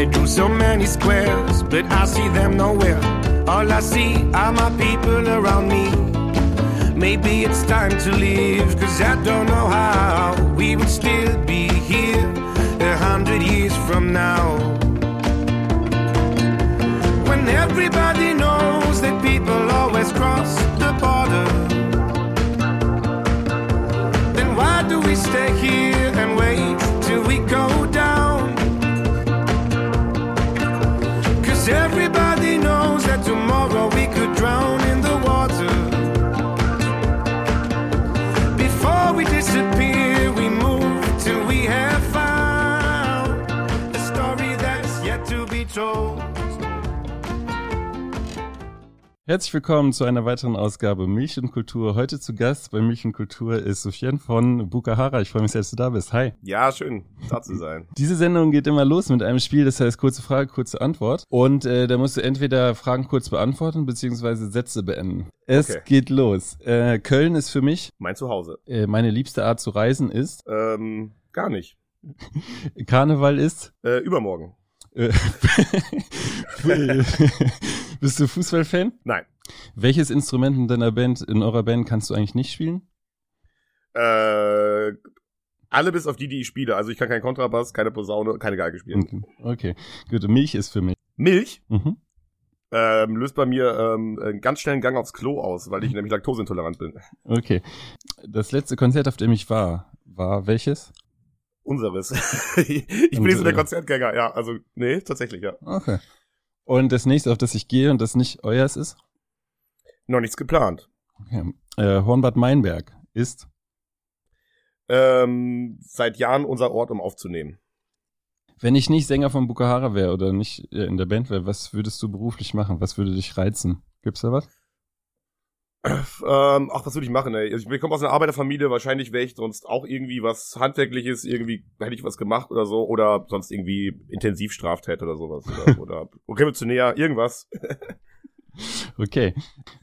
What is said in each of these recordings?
they drew so many squares, but I see them nowhere. All I see are my people around me. Maybe it's time to leave, cause I don't know how we would still be here a hundred years from now. When everybody knows that people always cross the border, then why do we stay here and wait till we go Herzlich willkommen zu einer weiteren Ausgabe Milch und Kultur. Heute zu Gast bei Milch und Kultur ist Sofian von Bukahara. Ich freue mich sehr, dass du da bist. Hi. Ja, schön, da zu sein. Diese Sendung geht immer los mit einem Spiel, das heißt kurze Frage, kurze Antwort. Und äh, da musst du entweder Fragen kurz beantworten, beziehungsweise Sätze beenden. Es Okay. geht los. Äh, Köln ist für mich, Mein Zuhause. äh, meine liebste Art zu reisen ist, Ähm, gar nicht. Karneval ist, Äh, übermorgen. Äh, bist du Fußballfan? Nein. Welches Instrument in deiner Band, in eurer Band kannst du eigentlich nicht spielen? Äh, alle bis auf die, die ich spiele. Also ich kann keinen Kontrabass, keine Posaune, keine Geige spielen. Okay, okay. gut. Milch ist für mich. Milch Mhm. ähm, löst bei mir ähm, einen ganz schnellen Gang aufs Klo aus, weil ich nämlich laktoseintolerant bin. Okay. Das letzte Konzert, auf dem ich war, war welches? Unseres. ich bin nicht so der Konzertgänger, ja. Also, nee, tatsächlich, ja. Okay. Und das nächste, auf das ich gehe und das nicht euers ist? Noch nichts geplant. Okay. Äh, Hornbad Meinberg ist. Ähm, seit Jahren unser Ort, um aufzunehmen. Wenn ich nicht Sänger von Bukahara wäre oder nicht äh, in der Band wäre, was würdest du beruflich machen? Was würde dich reizen? Gibt's da was? Ähm, ach, was würde ich machen, ey? Also ich komme aus einer Arbeiterfamilie, wahrscheinlich wäre ich sonst auch irgendwie was Handwerkliches, irgendwie hätte ich was gemacht oder so, oder sonst irgendwie Intensivstraftäter oder sowas. Oder, oder revolutionär, irgendwas. Okay.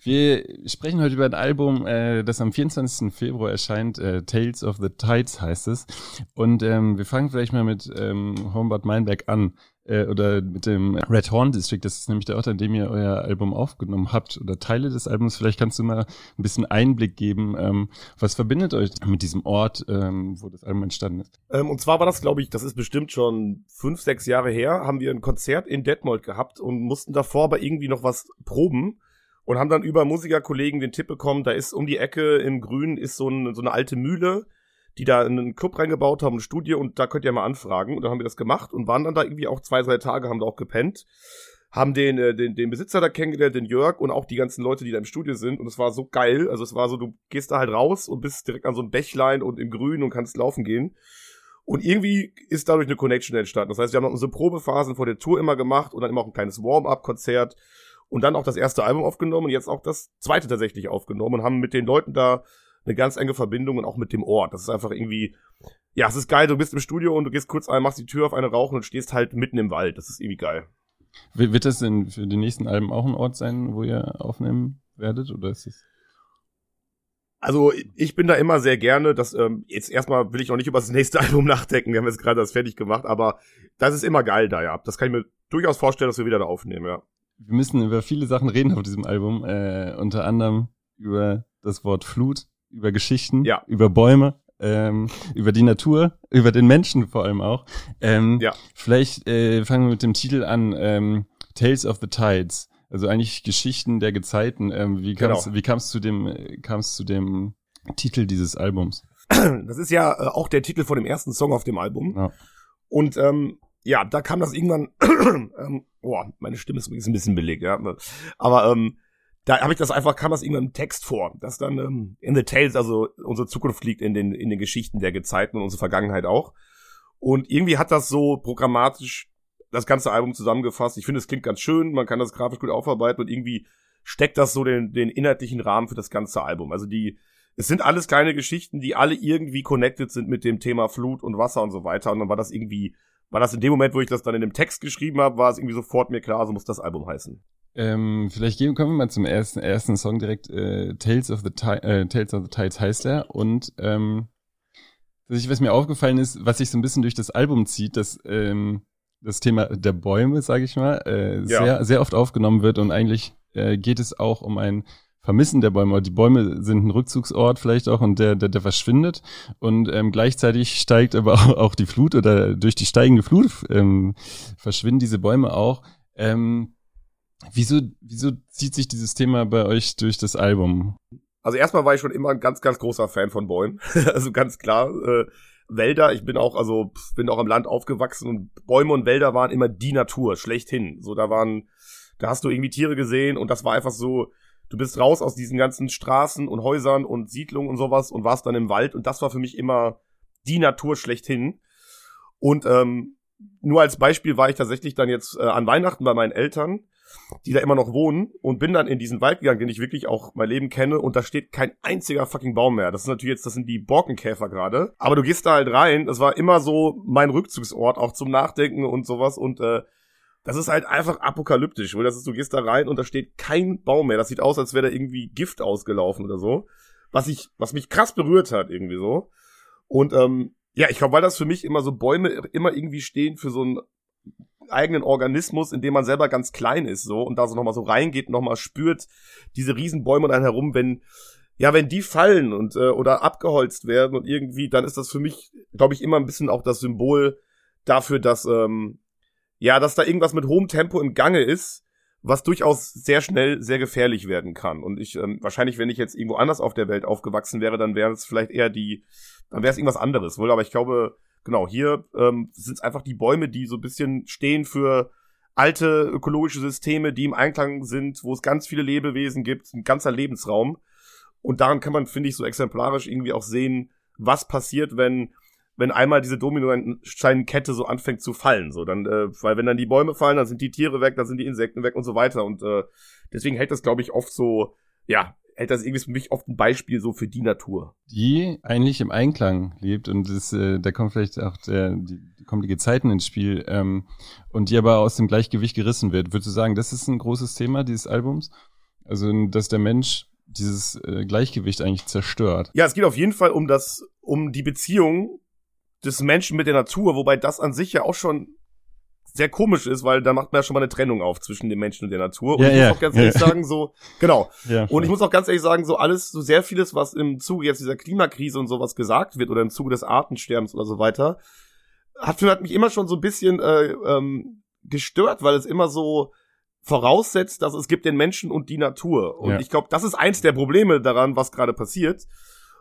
Wir sprechen heute über ein Album, äh, das am 24. Februar erscheint. Äh, Tales of the Tides heißt es. Und ähm, wir fangen vielleicht mal mit ähm, Homebad Meinberg an. Äh, oder mit dem Red Horn District. Das ist nämlich der Ort, an dem ihr euer Album aufgenommen habt. Oder Teile des Albums. Vielleicht kannst du mal ein bisschen Einblick geben. Ähm, was verbindet euch mit diesem Ort, ähm, wo das Album entstanden ist? Ähm, und zwar war das, glaube ich, das ist bestimmt schon fünf, sechs Jahre her, haben wir ein Konzert in Detmold gehabt und mussten davor aber irgendwie noch was proben und haben dann über Musikerkollegen den Tipp bekommen, da ist um die Ecke im Grün ist so, ein, so eine alte Mühle, die da einen Club reingebaut haben, ein Studio und da könnt ihr mal anfragen. Und dann haben wir das gemacht und waren dann da irgendwie auch zwei, drei Tage, haben da auch gepennt. Haben den, äh, den, den Besitzer da kennengelernt, den Jörg und auch die ganzen Leute, die da im Studio sind. Und es war so geil. Also es war so, du gehst da halt raus und bist direkt an so einem Bächlein und im Grün und kannst laufen gehen. Und irgendwie ist dadurch eine Connection entstanden. Das heißt, wir haben unsere Probephasen vor der Tour immer gemacht und dann immer auch ein kleines Warm-up-Konzert und dann auch das erste Album aufgenommen und jetzt auch das zweite tatsächlich aufgenommen und haben mit den Leuten da eine ganz enge Verbindung und auch mit dem Ort. Das ist einfach irgendwie, ja, es ist geil. Du bist im Studio und du gehst kurz ein, machst die Tür auf eine rauchen und stehst halt mitten im Wald. Das ist irgendwie geil. Wird das denn für die nächsten Alben auch ein Ort sein, wo ihr aufnehmen werdet? Oder ist es? Also ich bin da immer sehr gerne. Das ähm, jetzt erstmal will ich noch nicht über das nächste Album nachdenken. Wir haben jetzt gerade das fertig gemacht, aber das ist immer geil da ja. Das kann ich mir durchaus vorstellen, dass wir wieder da aufnehmen. Ja. Wir müssen über viele Sachen reden auf diesem Album, äh, unter anderem über das Wort Flut, über Geschichten, Ja. über Bäume, ähm, über die Natur, über den Menschen vor allem auch. Ähm, Ja. Vielleicht äh, fangen wir mit dem Titel an, ähm, Tales of the Tides. Also eigentlich Geschichten der Gezeiten. Ähm, wie kam's, Genau. wie kam's zu dem, kam's zu dem Titel dieses Albums? Das ist ja äh, auch der Titel von dem ersten Song auf dem Album. Ja. Und ähm, ja, da kam das irgendwann. ähm, boah, meine Stimme ist übrigens ein bisschen belegt, ja. Aber ähm, da habe ich das einfach, kam das irgendwann im Text vor, dass dann ähm, in the Tales, also unsere Zukunft liegt in den, in den Geschichten der Gezeiten und unsere Vergangenheit auch. Und irgendwie hat das so programmatisch das ganze Album zusammengefasst. Ich finde, es klingt ganz schön, man kann das grafisch gut aufarbeiten und irgendwie steckt das so den, den inhaltlichen Rahmen für das ganze Album. Also die, es sind alles kleine Geschichten, die alle irgendwie connected sind mit dem Thema Flut und Wasser und so weiter. Und dann war das irgendwie, war das in dem Moment, wo ich das dann in dem Text geschrieben habe, war es irgendwie sofort mir klar, so muss das Album heißen. Ähm, vielleicht gehen, kommen wir mal zum ersten, ersten Song direkt. Äh, Tales of the Ti äh, Tales of the Tides heißt er. Und ähm, was, ich, was mir aufgefallen ist, was sich so ein bisschen durch das Album zieht, dass ähm, das Thema der Bäume, sage ich mal, äh, sehr, ja. sehr oft aufgenommen wird und eigentlich äh, geht es auch um ein Vermissen der Bäume. Die Bäume sind ein Rückzugsort vielleicht auch und der, der, der verschwindet. Und ähm, gleichzeitig steigt aber auch die Flut oder durch die steigende Flut ähm, verschwinden diese Bäume auch. Ähm, wieso, wieso zieht sich dieses Thema bei euch durch das Album? Also erstmal war ich schon immer ein ganz, ganz großer Fan von Bäumen. also ganz klar. Äh, Wälder, ich bin auch, also bin auch im Land aufgewachsen und Bäume und Wälder waren immer die Natur, schlechthin. So, da waren, da hast du irgendwie Tiere gesehen und das war einfach so, du bist raus aus diesen ganzen Straßen und Häusern und Siedlungen und sowas und warst dann im Wald und das war für mich immer die Natur schlechthin. Und ähm, nur als Beispiel war ich tatsächlich dann jetzt äh, an Weihnachten bei meinen Eltern, die da immer noch wohnen und bin dann in diesen Wald gegangen, den ich wirklich auch mein Leben kenne und da steht kein einziger fucking Baum mehr. Das ist natürlich jetzt, das sind die Borkenkäfer gerade. Aber du gehst da halt rein, das war immer so mein Rückzugsort, auch zum Nachdenken und sowas und äh, das ist halt einfach apokalyptisch, weil das ist, du gehst da rein und da steht kein Baum mehr. Das sieht aus, als wäre da irgendwie Gift ausgelaufen oder so. Was ich, was mich krass berührt hat, irgendwie so. Und ähm, ja, ich glaube, weil das für mich immer so Bäume immer irgendwie stehen für so einen eigenen Organismus, in dem man selber ganz klein ist, so und da so nochmal so reingeht, nochmal spürt diese Riesenbäume dann herum, wenn ja, wenn die fallen und äh, oder abgeholzt werden und irgendwie, dann ist das für mich, glaube ich, immer ein bisschen auch das Symbol dafür, dass ähm, ja, dass da irgendwas mit hohem Tempo im Gange ist, was durchaus sehr schnell sehr gefährlich werden kann. Und ich, ähm, wahrscheinlich, wenn ich jetzt irgendwo anders auf der Welt aufgewachsen wäre, dann wäre es vielleicht eher die, dann wäre es irgendwas anderes wohl. Aber ich glaube, genau, hier ähm, sind es einfach die Bäume, die so ein bisschen stehen für alte ökologische Systeme, die im Einklang sind, wo es ganz viele Lebewesen gibt, ein ganzer Lebensraum. Und daran kann man, finde ich, so exemplarisch irgendwie auch sehen, was passiert, wenn wenn einmal diese Dominostein-Kette so anfängt zu fallen, so dann, äh, weil wenn dann die Bäume fallen, dann sind die Tiere weg, dann sind die Insekten weg und so weiter und äh, deswegen hält das, glaube ich, oft so, ja, hält das irgendwie für mich oft ein Beispiel so für die Natur. Die eigentlich im Einklang lebt und das, äh, da kommt vielleicht auch der, die, die kommen die Gezeiten ins Spiel ähm, und die aber aus dem Gleichgewicht gerissen wird. Würdest du sagen, das ist ein großes Thema dieses Albums? Also, dass der Mensch dieses äh, Gleichgewicht eigentlich zerstört. Ja, es geht auf jeden Fall um das, um die Beziehung des Menschen mit der Natur, wobei das an sich ja auch schon sehr komisch ist, weil da macht man ja schon mal eine Trennung auf zwischen dem Menschen und der Natur. Und ja, ich muss ja, auch ganz ehrlich ja. sagen, so, genau. und ich muss auch ganz ehrlich sagen, so alles, so sehr vieles, was im Zuge jetzt dieser Klimakrise und sowas gesagt wird oder im Zuge des Artensterbens oder so weiter, hat, hat mich immer schon so ein bisschen äh, ähm, gestört, weil es immer so voraussetzt, dass es gibt den Menschen und die Natur. Und ich glaube, das ist eins der Probleme daran, was gerade passiert.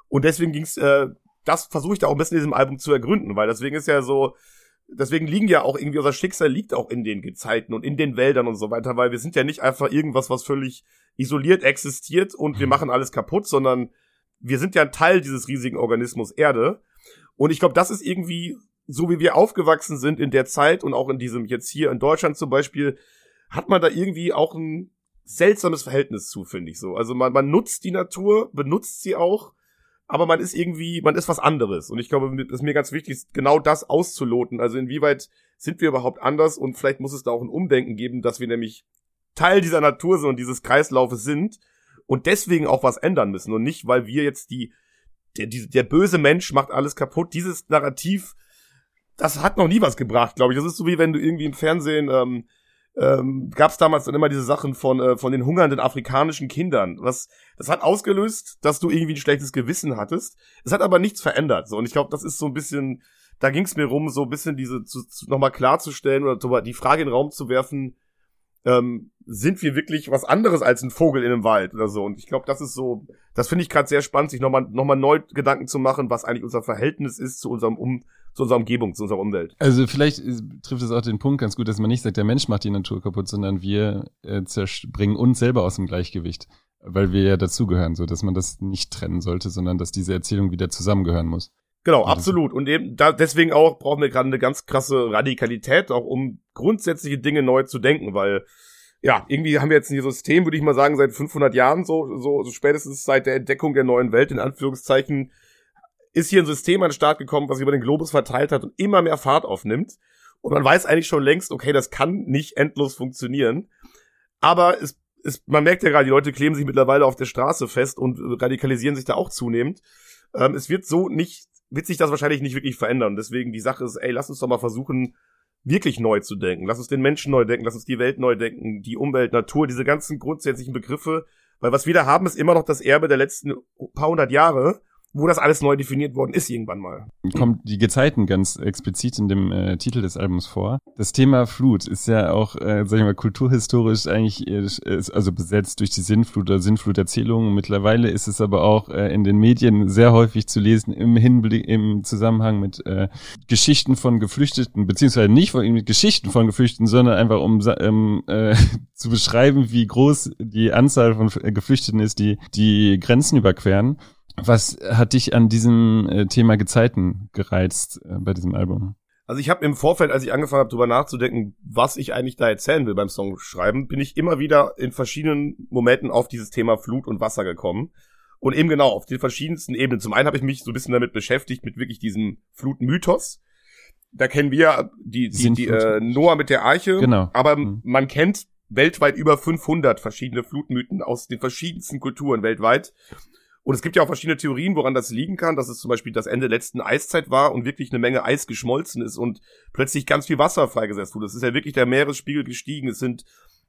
Und deswegen ging es äh, das versuche ich da auch ein bisschen in diesem Album zu ergründen, weil deswegen ist ja so, deswegen liegen ja auch irgendwie unser Schicksal liegt auch in den Gezeiten und in den Wäldern und so weiter, weil wir sind ja nicht einfach irgendwas, was völlig isoliert existiert und wir mhm. machen alles kaputt, sondern wir sind ja ein Teil dieses riesigen Organismus Erde. Und ich glaube, das ist irgendwie, so wie wir aufgewachsen sind in der Zeit und auch in diesem jetzt hier in Deutschland zum Beispiel, hat man da irgendwie auch ein seltsames Verhältnis zu, finde ich so. Also man, man nutzt die Natur, benutzt sie auch, aber man ist irgendwie, man ist was anderes. Und ich glaube, es ist mir ganz wichtig, genau das auszuloten. Also inwieweit sind wir überhaupt anders und vielleicht muss es da auch ein Umdenken geben, dass wir nämlich Teil dieser Natur sind und dieses Kreislaufes sind und deswegen auch was ändern müssen und nicht, weil wir jetzt die, der, die, der böse Mensch macht alles kaputt. Dieses Narrativ, das hat noch nie was gebracht, glaube ich. Das ist so wie wenn du irgendwie im Fernsehen ähm, ähm, gab es damals dann immer diese Sachen von äh, von den hungernden afrikanischen Kindern. Was das hat ausgelöst, dass du irgendwie ein schlechtes Gewissen hattest. Es hat aber nichts verändert. So und ich glaube, das ist so ein bisschen. Da ging es mir rum, so ein bisschen diese zu, zu, nochmal klarzustellen oder die Frage in den Raum zu werfen: ähm, Sind wir wirklich was anderes als ein Vogel in einem Wald oder so? Und ich glaube, das ist so. Das finde ich gerade sehr spannend, sich nochmal noch mal neu Gedanken zu machen, was eigentlich unser Verhältnis ist zu unserem um zu unserer Umgebung, zu unserer Umwelt. Also vielleicht äh, trifft es auch den Punkt ganz gut, dass man nicht sagt, der Mensch macht die Natur kaputt, sondern wir äh, bringen uns selber aus dem Gleichgewicht, weil wir ja dazugehören, so dass man das nicht trennen sollte, sondern dass diese Erzählung wieder zusammengehören muss. Genau, und absolut. Und eben da deswegen auch brauchen wir gerade eine ganz krasse Radikalität, auch um grundsätzliche Dinge neu zu denken, weil ja, irgendwie haben wir jetzt ein System, würde ich mal sagen, seit 500 Jahren so, so, so spätestens seit der Entdeckung der neuen Welt in Anführungszeichen ist hier ein System an den Start gekommen, was über den Globus verteilt hat und immer mehr Fahrt aufnimmt. Und man weiß eigentlich schon längst, okay, das kann nicht endlos funktionieren. Aber es, es, man merkt ja gerade, die Leute kleben sich mittlerweile auf der Straße fest und radikalisieren sich da auch zunehmend. Ähm, es wird so nicht, wird sich das wahrscheinlich nicht wirklich verändern. Deswegen die Sache ist, ey, lass uns doch mal versuchen, wirklich neu zu denken. Lass uns den Menschen neu denken, lass uns die Welt neu denken, die Umwelt, Natur, diese ganzen grundsätzlichen Begriffe. Weil was wir da haben, ist immer noch das Erbe der letzten paar hundert Jahre wo das alles neu definiert worden ist irgendwann mal. Kommt die Gezeiten ganz explizit in dem äh, Titel des Albums vor. Das Thema Flut ist ja auch, äh, sag ich mal, kulturhistorisch eigentlich äh, also besetzt durch die Sinnflut oder Sinnfluterzählungen. Mittlerweile ist es aber auch äh, in den Medien sehr häufig zu lesen im Hinblick im Zusammenhang mit äh, Geschichten von Geflüchteten, beziehungsweise nicht von mit Geschichten von Geflüchteten, sondern einfach um ähm, äh, zu beschreiben, wie groß die Anzahl von Geflüchteten ist, die die Grenzen überqueren. Was hat dich an diesem äh, Thema Gezeiten gereizt äh, bei diesem Album? Also ich habe im Vorfeld, als ich angefangen habe, darüber nachzudenken, was ich eigentlich da erzählen will beim Song schreiben, bin ich immer wieder in verschiedenen Momenten auf dieses Thema Flut und Wasser gekommen. Und eben genau, auf den verschiedensten Ebenen. Zum einen habe ich mich so ein bisschen damit beschäftigt, mit wirklich diesem Flutmythos. Da kennen wir die, die, die äh, Noah mit der Arche. Genau. Aber mhm. man kennt weltweit über 500 verschiedene Flutmythen aus den verschiedensten Kulturen weltweit. Und es gibt ja auch verschiedene Theorien, woran das liegen kann, dass es zum Beispiel das Ende letzten Eiszeit war und wirklich eine Menge Eis geschmolzen ist und plötzlich ganz viel Wasser freigesetzt wurde. Es ist ja wirklich der Meeresspiegel gestiegen, es sind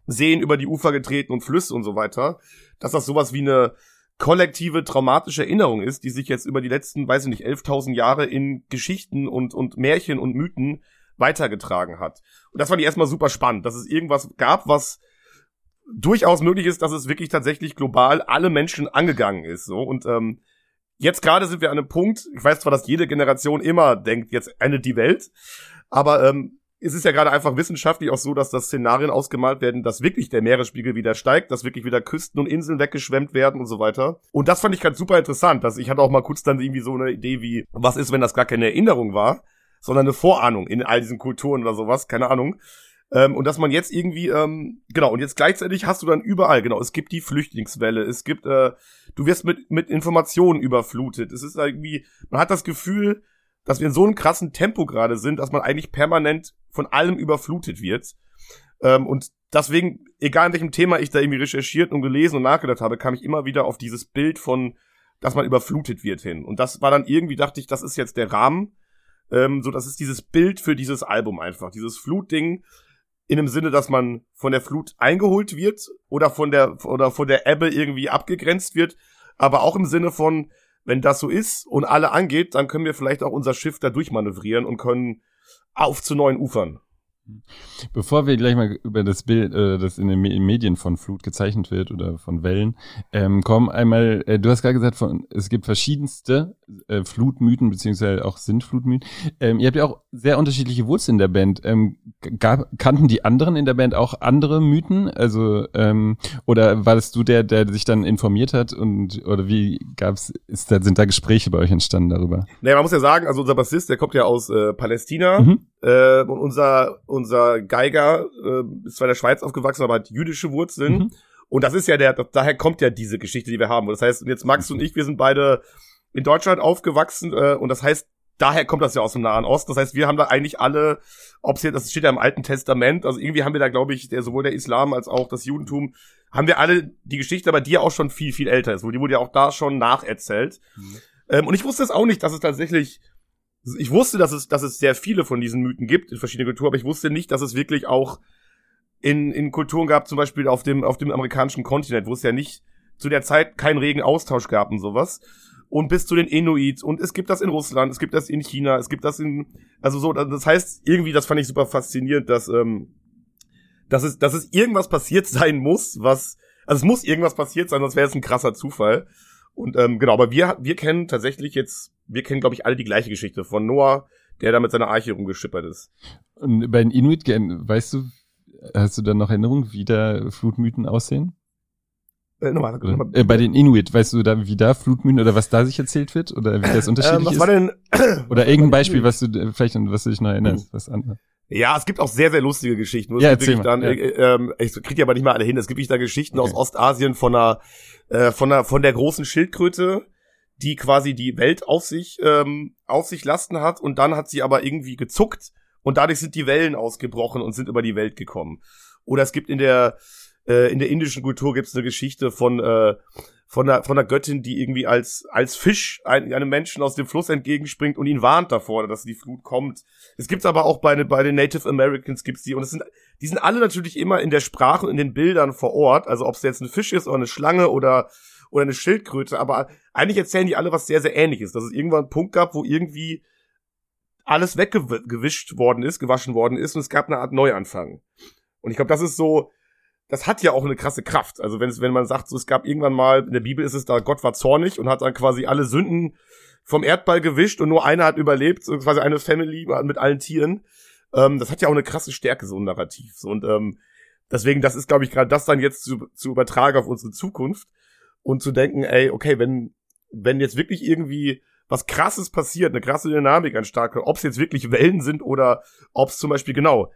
Seen über die Ufer getreten und Flüsse und so weiter. Dass das sowas wie eine kollektive traumatische Erinnerung ist, die sich jetzt über die letzten, weiß ich nicht, 11.000 Jahre in Geschichten und, und Märchen und Mythen weitergetragen hat. Und das fand ich erstmal super spannend, dass es irgendwas gab, was durchaus möglich ist, dass es wirklich tatsächlich global alle Menschen angegangen ist. So und ähm, jetzt gerade sind wir an einem Punkt. Ich weiß zwar, dass jede Generation immer denkt, jetzt endet die Welt, aber ähm, es ist ja gerade einfach wissenschaftlich auch so, dass das Szenarien ausgemalt werden, dass wirklich der Meeresspiegel wieder steigt, dass wirklich wieder Küsten und Inseln weggeschwemmt werden und so weiter. Und das fand ich ganz super interessant. Dass ich hatte auch mal kurz dann irgendwie so eine Idee wie, was ist, wenn das gar keine Erinnerung war, sondern eine Vorahnung in all diesen Kulturen oder sowas, keine Ahnung. Ähm, und dass man jetzt irgendwie, ähm, genau, und jetzt gleichzeitig hast du dann überall, genau, es gibt die Flüchtlingswelle, es gibt, äh, du wirst mit, mit Informationen überflutet. Es ist irgendwie, man hat das Gefühl, dass wir in so einem krassen Tempo gerade sind, dass man eigentlich permanent von allem überflutet wird. Ähm, und deswegen, egal in welchem Thema ich da irgendwie recherchiert und gelesen und nachgedacht habe, kam ich immer wieder auf dieses Bild von, dass man überflutet wird hin. Und das war dann irgendwie, dachte ich, das ist jetzt der Rahmen. Ähm, so, das ist dieses Bild für dieses Album einfach. Dieses Flutding, in dem Sinne, dass man von der Flut eingeholt wird oder von der oder von der Ebbe irgendwie abgegrenzt wird, aber auch im Sinne von, wenn das so ist und alle angeht, dann können wir vielleicht auch unser Schiff da durchmanövrieren und können auf zu neuen Ufern. Bevor wir gleich mal über das Bild, äh, das in den Medien von Flut gezeichnet wird oder von Wellen, ähm, kommen einmal, äh, du hast gerade gesagt, von, es gibt verschiedenste äh, Flutmythen, beziehungsweise auch Sintflutmythen. Ähm, ihr habt ja auch sehr unterschiedliche Wurzeln in der Band. Ähm, gab, kannten die anderen in der Band auch andere Mythen? Also, ähm, oder war das du der, der sich dann informiert hat und, oder wie gab's, ist da, sind da Gespräche bei euch entstanden darüber? Naja, man muss ja sagen, also unser Bassist, der kommt ja aus äh, Palästina, mhm. Äh, und unser, unser Geiger äh, ist zwar in der Schweiz aufgewachsen, aber hat jüdische Wurzeln. Mhm. Und das ist ja der, daher kommt ja diese Geschichte, die wir haben. Das heißt, jetzt Max und ich, wir sind beide in Deutschland aufgewachsen äh, und das heißt, daher kommt das ja aus dem Nahen Osten. Das heißt, wir haben da eigentlich alle, ob es jetzt, das steht ja im Alten Testament, also irgendwie haben wir da, glaube ich, der, sowohl der Islam als auch das Judentum, haben wir alle die Geschichte, aber die ja auch schon viel, viel älter ist. Die wurde ja auch da schon nacherzählt. Mhm. Ähm, und ich wusste es auch nicht, dass es tatsächlich ich wusste, dass es, dass es sehr viele von diesen Mythen gibt in verschiedenen Kulturen, aber ich wusste nicht, dass es wirklich auch in, in Kulturen gab, zum Beispiel auf dem, auf dem amerikanischen Kontinent, wo es ja nicht zu der Zeit keinen regen Austausch gab und sowas. Und bis zu den Inuits. Und es gibt das in Russland, es gibt das in China, es gibt das in, also so, das heißt, irgendwie, das fand ich super faszinierend, dass, ähm, dass es, dass es irgendwas passiert sein muss, was, also es muss irgendwas passiert sein, sonst wäre es ein krasser Zufall. Und ähm, genau, aber wir, wir kennen tatsächlich jetzt, wir kennen, glaube ich, alle die gleiche Geschichte von Noah, der da mit seiner Arche rumgeschippert ist. Und bei den Inuit, weißt du, hast du da noch Erinnerungen, wie da Flutmythen aussehen? Äh, nochmal, nochmal. Äh, bei den Inuit, weißt du da, wie da Flutmythen oder was da sich erzählt wird? Oder wie das unterschiedlich ähm, was ist? War denn, oder irgendein Beispiel, was du vielleicht an was du dich noch erinnerst, was andere. Ja, es gibt auch sehr, sehr lustige Geschichten. ja, erzähl mal, dann, ja. Äh, ich krieg die aber nicht mal alle hin. Es gibt nicht da Geschichten okay. aus Ostasien von einer äh, von, der, von der großen Schildkröte, die quasi die Welt auf sich, ähm, auf sich lasten hat und dann hat sie aber irgendwie gezuckt und dadurch sind die Wellen ausgebrochen und sind über die Welt gekommen. Oder es gibt in der, äh, in der indischen Kultur gibt es eine Geschichte von, äh, von der, von der Göttin, die irgendwie als, als Fisch ein, einem Menschen aus dem Fluss entgegenspringt und ihn warnt davor, dass die Flut kommt. Es gibt's aber auch bei, bei den Native Americans gibt's die. Und es sind, die sind alle natürlich immer in der Sprache und in den Bildern vor Ort, also ob es jetzt ein Fisch ist oder eine Schlange oder, oder eine Schildkröte, aber eigentlich erzählen die alle was sehr, sehr ähnliches, dass es irgendwann einen Punkt gab, wo irgendwie alles weggewischt worden ist, gewaschen worden ist. Und es gab eine Art Neuanfang. Und ich glaube, das ist so, das hat ja auch eine krasse Kraft. Also wenn es, wenn man sagt, so es gab irgendwann mal, in der Bibel ist es da, Gott war zornig und hat dann quasi alle Sünden vom Erdball gewischt und nur einer hat überlebt, so quasi eine Family mit allen Tieren. Ähm, das hat ja auch eine krasse Stärke, so ein Narrativ. So, und ähm, deswegen, das ist, glaube ich, gerade das dann jetzt zu, zu übertragen auf unsere Zukunft und zu denken, ey, okay, wenn, wenn jetzt wirklich irgendwie was krasses passiert, eine krasse Dynamik an starke, ob es jetzt wirklich Wellen sind oder ob es zum Beispiel genau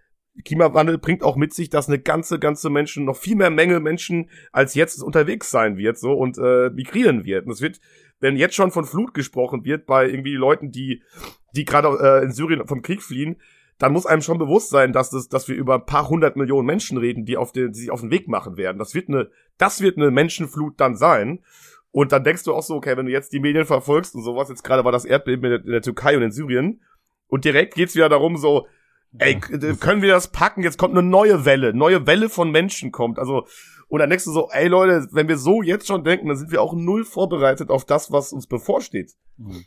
Klimawandel bringt auch mit sich, dass eine ganze, ganze Menschen, noch viel mehr Menge Menschen als jetzt unterwegs sein wird, so und äh, migrieren wird. Und es wird, wenn jetzt schon von Flut gesprochen wird, bei irgendwie Leuten, die, die gerade äh, in Syrien vom Krieg fliehen, dann muss einem schon bewusst sein, dass das, dass wir über ein paar hundert Millionen Menschen reden, die auf den, die sich auf den Weg machen werden. Das wird eine, das wird eine Menschenflut dann sein. Und dann denkst du auch so, okay, wenn du jetzt die Medien verfolgst und sowas, jetzt gerade war das Erdbeben in der, in der Türkei und in Syrien, und direkt geht's wieder darum, so, ey, können wir das packen? Jetzt kommt eine neue Welle, neue Welle von Menschen kommt. Also, und dann denkst du so, ey Leute, wenn wir so jetzt schon denken, dann sind wir auch null vorbereitet auf das, was uns bevorsteht. Mhm.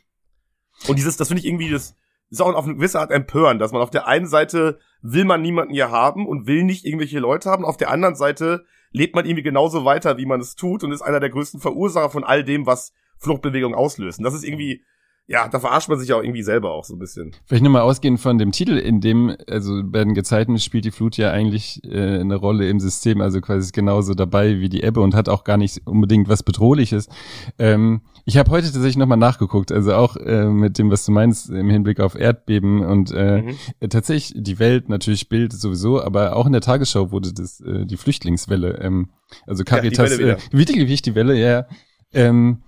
Und dieses, das finde ich irgendwie, das ist auch auf eine gewisse Art empören, dass man auf der einen Seite will man niemanden hier haben und will nicht irgendwelche Leute haben, auf der anderen Seite lebt man irgendwie genauso weiter, wie man es tut und ist einer der größten Verursacher von all dem, was Fluchtbewegungen auslösen. Das ist irgendwie, ja, da verarscht man sich auch irgendwie selber auch so ein bisschen. Vielleicht nochmal ausgehend von dem Titel, in dem, also bei den Gezeiten spielt die Flut ja eigentlich äh, eine Rolle im System, also quasi genauso dabei wie die Ebbe und hat auch gar nicht unbedingt was Bedrohliches. Ähm, ich habe heute tatsächlich nochmal nachgeguckt, also auch äh, mit dem, was du meinst im Hinblick auf Erdbeben und äh, mhm. tatsächlich die Welt natürlich Bild sowieso, aber auch in der Tagesschau wurde das äh, die Flüchtlingswelle, ähm, also Caritas, ja, die Welle äh, wie die Welle, ja. Ähm,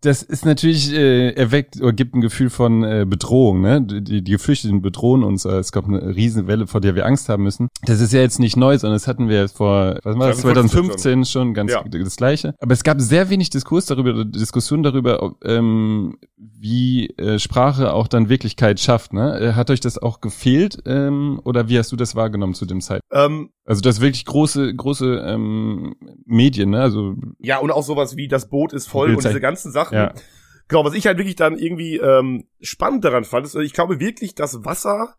das ist natürlich äh, erweckt oder gibt ein Gefühl von äh, Bedrohung, ne? Die, die Geflüchteten bedrohen uns, äh, es gab eine Riesenwelle, vor der wir Angst haben müssen. Das ist ja jetzt nicht neu, sondern das hatten wir vor, was war das, 2015 schon, ganz ja. das gleiche. Aber es gab sehr wenig Diskurs darüber, Diskussion darüber, ob, ähm, wie äh, Sprache auch dann Wirklichkeit schafft, ne? Äh, hat euch das auch gefehlt ähm, oder wie hast du das wahrgenommen zu dem Zeit? Ähm, also das wirklich große, große ähm, Medien, ne? Also ja und auch sowas wie das Boot ist voll und diese ganzen Sachen. Ja. Genau, was ich halt wirklich dann irgendwie ähm, spannend daran fand, ist, ich glaube wirklich, dass Wasser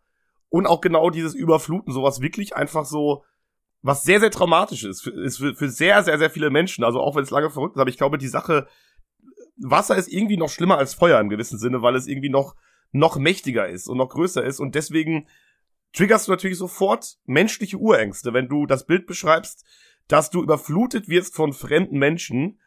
und auch genau dieses Überfluten sowas wirklich einfach so was sehr, sehr traumatisch ist, für, ist für, für sehr, sehr, sehr viele Menschen. Also auch wenn es lange verrückt ist, aber ich glaube, die Sache, Wasser ist irgendwie noch schlimmer als Feuer im gewissen Sinne, weil es irgendwie noch, noch mächtiger ist und noch größer ist. Und deswegen triggerst du natürlich sofort menschliche Urängste, wenn du das Bild beschreibst, dass du überflutet wirst von fremden Menschen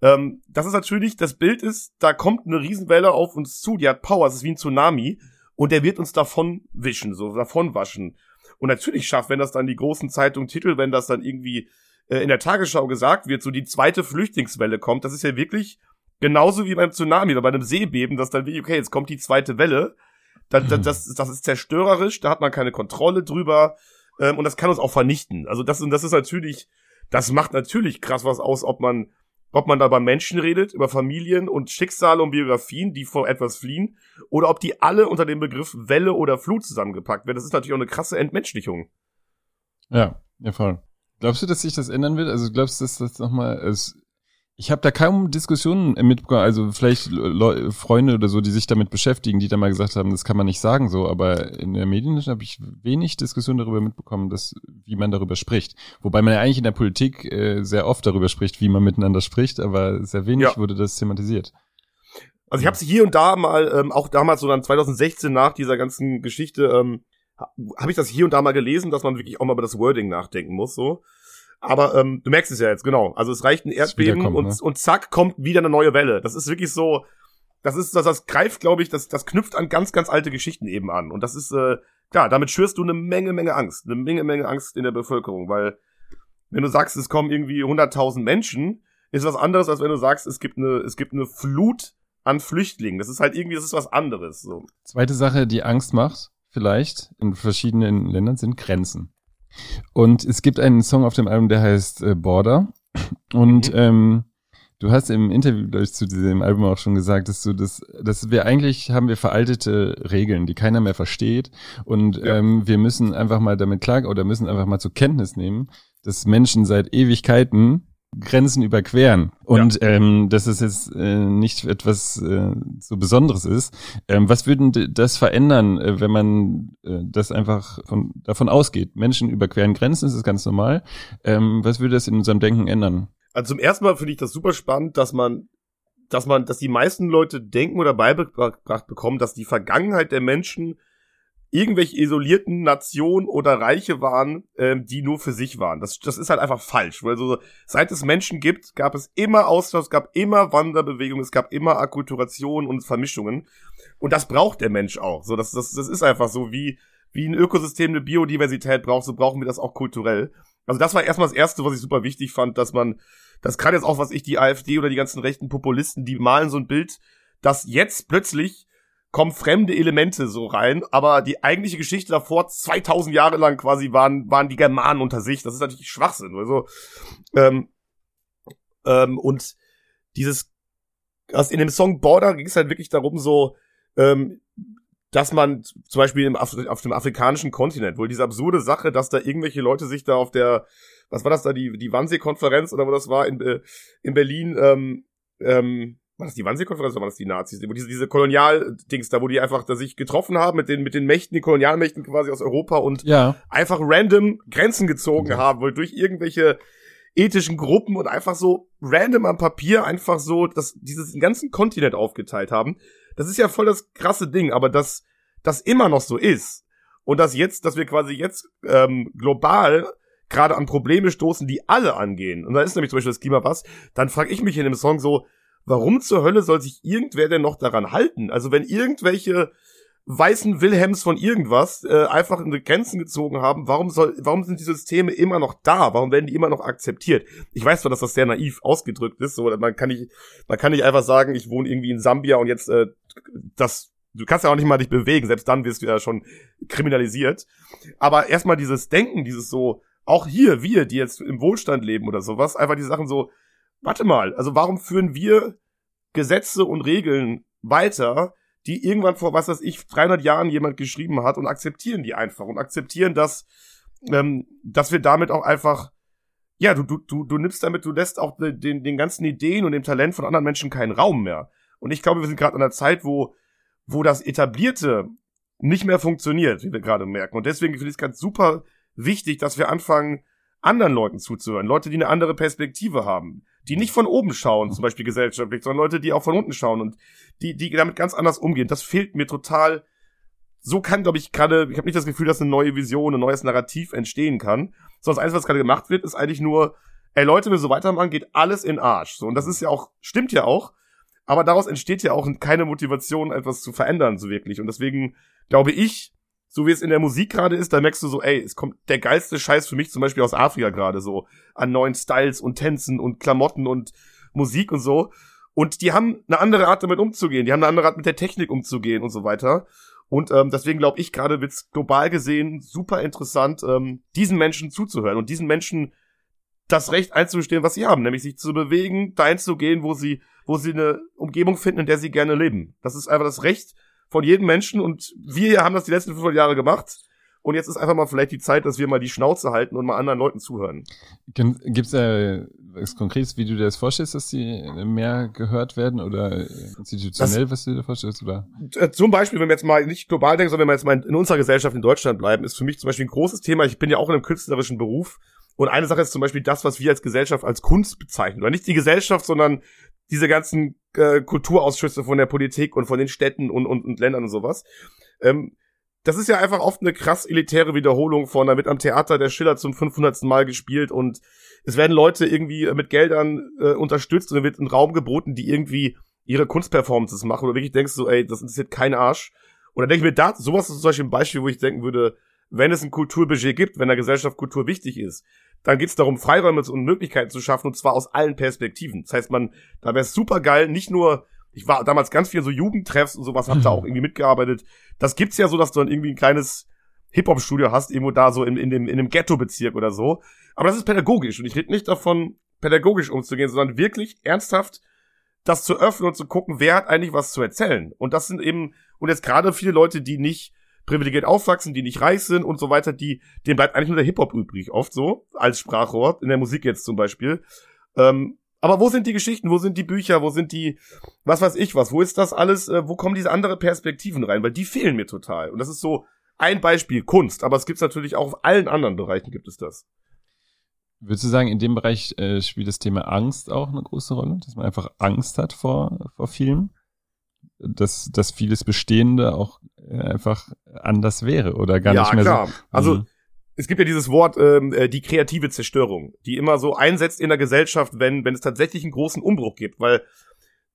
ähm, das ist natürlich, das Bild ist, da kommt eine Riesenwelle auf uns zu, die hat Power, es ist wie ein Tsunami und der wird uns davon wischen, so davon waschen. Und natürlich schafft, wenn das dann die großen Zeitungen Titel, wenn das dann irgendwie äh, in der Tagesschau gesagt wird, so die zweite Flüchtlingswelle kommt, das ist ja wirklich genauso wie beim Tsunami oder bei einem Seebeben, dass dann wie, okay, jetzt kommt die zweite Welle. Das, das, das, das ist zerstörerisch, da hat man keine Kontrolle drüber ähm, und das kann uns auch vernichten. Also das, das ist natürlich, das macht natürlich krass was aus, ob man ob man da über Menschen redet, über Familien und Schicksale und Biografien, die vor etwas fliehen, oder ob die alle unter dem Begriff Welle oder Flut zusammengepackt werden. Das ist natürlich auch eine krasse Entmenschlichung. Ja, ja voll. Glaubst du, dass sich das ändern wird? Also glaubst du, dass das nochmal, ich habe da kaum Diskussionen mitbekommen, also vielleicht Le Freunde oder so, die sich damit beschäftigen, die da mal gesagt haben, das kann man nicht sagen so, aber in der Medien habe ich wenig Diskussion darüber mitbekommen, dass, wie man darüber spricht. Wobei man ja eigentlich in der Politik äh, sehr oft darüber spricht, wie man miteinander spricht, aber sehr wenig ja. wurde das thematisiert. Also ich habe es hier und da mal, ähm, auch damals so dann 2016 nach dieser ganzen Geschichte, ähm, habe ich das hier und da mal gelesen, dass man wirklich auch mal über das Wording nachdenken muss, so. Aber ähm, du merkst es ja jetzt, genau. Also es reicht ein Erdbeben kommt, und, ne? und zack, kommt wieder eine neue Welle. Das ist wirklich so, das ist, das, das greift, glaube ich, das, das knüpft an ganz, ganz alte Geschichten eben an. Und das ist, äh, klar, damit schürst du eine Menge, Menge Angst. Eine Menge, Menge Angst in der Bevölkerung. Weil, wenn du sagst, es kommen irgendwie 100.000 Menschen, ist was anderes, als wenn du sagst, es gibt eine, es gibt eine Flut an Flüchtlingen. Das ist halt irgendwie, das ist was anderes. So. Zweite Sache, die Angst macht, vielleicht in verschiedenen Ländern, sind Grenzen. Und es gibt einen Song auf dem Album, der heißt äh, Border. Und mhm. ähm, Du hast im Interview, glaube ich, zu diesem Album auch schon gesagt, dass du das, dass wir eigentlich haben wir veraltete Regeln, die keiner mehr versteht. Und ja. ähm, wir müssen einfach mal damit klar oder müssen einfach mal zur Kenntnis nehmen, dass Menschen seit Ewigkeiten Grenzen überqueren. Und ja. ähm, dass es jetzt äh, nicht etwas äh, so Besonderes ist. Ähm, was würden das verändern, äh, wenn man äh, das einfach von, davon ausgeht? Menschen überqueren Grenzen, das ist ganz normal. Ähm, was würde das in unserem Denken ändern? Also zum ersten Mal finde ich das super spannend, dass man, dass man, dass die meisten Leute denken oder beigebracht bekommen, dass die Vergangenheit der Menschen irgendwelche isolierten Nationen oder Reiche waren, ähm, die nur für sich waren. Das, das ist halt einfach falsch. Weil so, seit es Menschen gibt, gab es immer Austausch, es gab immer Wanderbewegungen, es gab immer Akkulturation und Vermischungen. Und das braucht der Mensch auch. So, das, das, das ist einfach so, wie, wie ein Ökosystem eine Biodiversität braucht, so brauchen wir das auch kulturell. Also das war erstmal das Erste, was ich super wichtig fand, dass man, das kann jetzt auch, was ich, die AfD oder die ganzen rechten Populisten, die malen so ein Bild, dass jetzt plötzlich kommen fremde Elemente so rein, aber die eigentliche Geschichte davor, 2000 Jahre lang quasi, waren, waren die Germanen unter sich. Das ist natürlich Schwachsinn. Also, ähm, ähm, und dieses, also in dem Song Border ging es halt wirklich darum, so, ähm, dass man zum Beispiel im Af auf dem afrikanischen Kontinent, wohl diese absurde Sache, dass da irgendwelche Leute sich da auf der, was war das da, die, die Wannsee-Konferenz oder wo das war in, äh, in Berlin, ähm, ähm, war das die Wannsee-Konferenz oder waren das die Nazis? Wo diese, diese Kolonial-Dings da, wo die einfach da sich getroffen haben mit den, mit den Mächten, die Kolonialmächten quasi aus Europa und ja. einfach random Grenzen gezogen okay. haben, wohl durch irgendwelche ethischen Gruppen und einfach so random am Papier einfach so, dass dieses ganzen Kontinent aufgeteilt haben. Das ist ja voll das krasse Ding, aber dass das immer noch so ist und dass jetzt, dass wir quasi jetzt ähm, global gerade an Probleme stoßen, die alle angehen. Und da ist nämlich zum Beispiel das Klima was. Dann frage ich mich in dem Song so, warum zur Hölle soll sich irgendwer denn noch daran halten? Also wenn irgendwelche weißen Wilhelms von irgendwas äh, einfach in die Grenzen gezogen haben, warum soll, warum sind die Systeme immer noch da? Warum werden die immer noch akzeptiert? Ich weiß zwar, dass das sehr naiv ausgedrückt ist, so man kann nicht, man kann nicht einfach sagen, ich wohne irgendwie in Sambia und jetzt äh, das du kannst ja auch nicht mal dich bewegen, selbst dann wirst du ja schon kriminalisiert. Aber erstmal dieses Denken, dieses so, auch hier, wir, die jetzt im Wohlstand leben oder sowas, einfach die Sachen so, warte mal, also warum führen wir Gesetze und Regeln weiter, die irgendwann vor, was weiß ich, 300 Jahren jemand geschrieben hat und akzeptieren die einfach und akzeptieren, dass, ähm, dass wir damit auch einfach, ja, du, du, du, du nimmst damit, du lässt auch den, den ganzen Ideen und dem Talent von anderen Menschen keinen Raum mehr. Und ich glaube, wir sind gerade in einer Zeit, wo, wo das Etablierte nicht mehr funktioniert, wie wir gerade merken. Und deswegen finde ich es ganz super wichtig, dass wir anfangen, anderen Leuten zuzuhören. Leute, die eine andere Perspektive haben die nicht von oben schauen, zum Beispiel gesellschaftlich, sondern Leute, die auch von unten schauen und die, die damit ganz anders umgehen. Das fehlt mir total. So kann, glaube ich, gerade, ich habe nicht das Gefühl, dass eine neue Vision, ein neues Narrativ entstehen kann. Sondern das Einzige, was gerade gemacht wird, ist eigentlich nur, ey Leute, wenn wir so weitermachen, geht alles in Arsch. So, und das ist ja auch, stimmt ja auch, aber daraus entsteht ja auch keine Motivation, etwas zu verändern, so wirklich. Und deswegen glaube ich, so wie es in der Musik gerade ist, da merkst du so, ey, es kommt der geilste Scheiß für mich zum Beispiel aus Afrika gerade so an neuen Styles und Tänzen und Klamotten und Musik und so. Und die haben eine andere Art damit umzugehen, die haben eine andere Art mit der Technik umzugehen und so weiter. Und ähm, deswegen glaube ich gerade wird's global gesehen super interessant, ähm, diesen Menschen zuzuhören und diesen Menschen das Recht einzustehen, was sie haben, nämlich sich zu bewegen, dahin zu gehen, wo sie, wo sie eine Umgebung finden, in der sie gerne leben. Das ist einfach das Recht, von jedem Menschen und wir haben das die letzten 500 Jahre gemacht. Und jetzt ist einfach mal vielleicht die Zeit, dass wir mal die Schnauze halten und mal anderen Leuten zuhören. Gibt es da was Konkretes, wie du dir das vorstellst, dass die mehr gehört werden oder institutionell, das, was du dir vorstellst? Oder? Äh, zum Beispiel, wenn wir jetzt mal nicht global denken, sondern wenn wir jetzt mal in unserer Gesellschaft in Deutschland bleiben, ist für mich zum Beispiel ein großes Thema. Ich bin ja auch in einem künstlerischen Beruf. Und eine Sache ist zum Beispiel das, was wir als Gesellschaft als Kunst bezeichnen. Oder nicht die Gesellschaft, sondern diese ganzen äh, Kulturausschüsse von der Politik und von den Städten und, und, und Ländern und sowas. Ähm, das ist ja einfach oft eine krass elitäre Wiederholung von, da wird am Theater der Schiller zum 500. Mal gespielt und es werden Leute irgendwie mit Geldern äh, unterstützt und wird ein Raum geboten, die irgendwie ihre Kunstperformances machen oder wirklich denkst du, so, ey, das interessiert kein Arsch. Und dann denke ich mir, da, sowas ist zum Beispiel ein Beispiel, wo ich denken würde, wenn es ein Kulturbudget gibt, wenn der Gesellschaft Kultur wichtig ist, dann geht es darum, Freiräume und Möglichkeiten zu schaffen, und zwar aus allen Perspektiven. Das heißt, man, da wäre es super geil, nicht nur, ich war damals ganz viel so Jugendtreffs und sowas, hab da auch irgendwie mitgearbeitet. Das gibt's ja so, dass du dann irgendwie ein kleines Hip-Hop-Studio hast, irgendwo da so in, in dem, in dem Ghetto-Bezirk oder so. Aber das ist pädagogisch und ich rede nicht davon, pädagogisch umzugehen, sondern wirklich ernsthaft das zu öffnen und zu gucken, wer hat eigentlich was zu erzählen. Und das sind eben, und jetzt gerade viele Leute, die nicht privilegiert aufwachsen, die nicht reich sind und so weiter, die, denen bleibt eigentlich nur der Hip-Hop übrig, oft so, als Sprachrohr, in der Musik jetzt zum Beispiel. Ähm, aber wo sind die Geschichten, wo sind die Bücher, wo sind die, was weiß ich was, wo ist das alles, äh, wo kommen diese andere Perspektiven rein, weil die fehlen mir total. Und das ist so ein Beispiel, Kunst, aber es gibt natürlich auch auf allen anderen Bereichen gibt es das. Würdest du sagen, in dem Bereich äh, spielt das Thema Angst auch eine große Rolle, dass man einfach Angst hat vor, vor Filmen? Dass, dass vieles Bestehende auch äh, einfach anders wäre oder gar ja, nicht mehr klar. so. Also Mhm. es gibt ja dieses Wort, ähm, äh, die kreative Zerstörung, die immer so einsetzt in der Gesellschaft, wenn, wenn es tatsächlich einen großen Umbruch gibt. Weil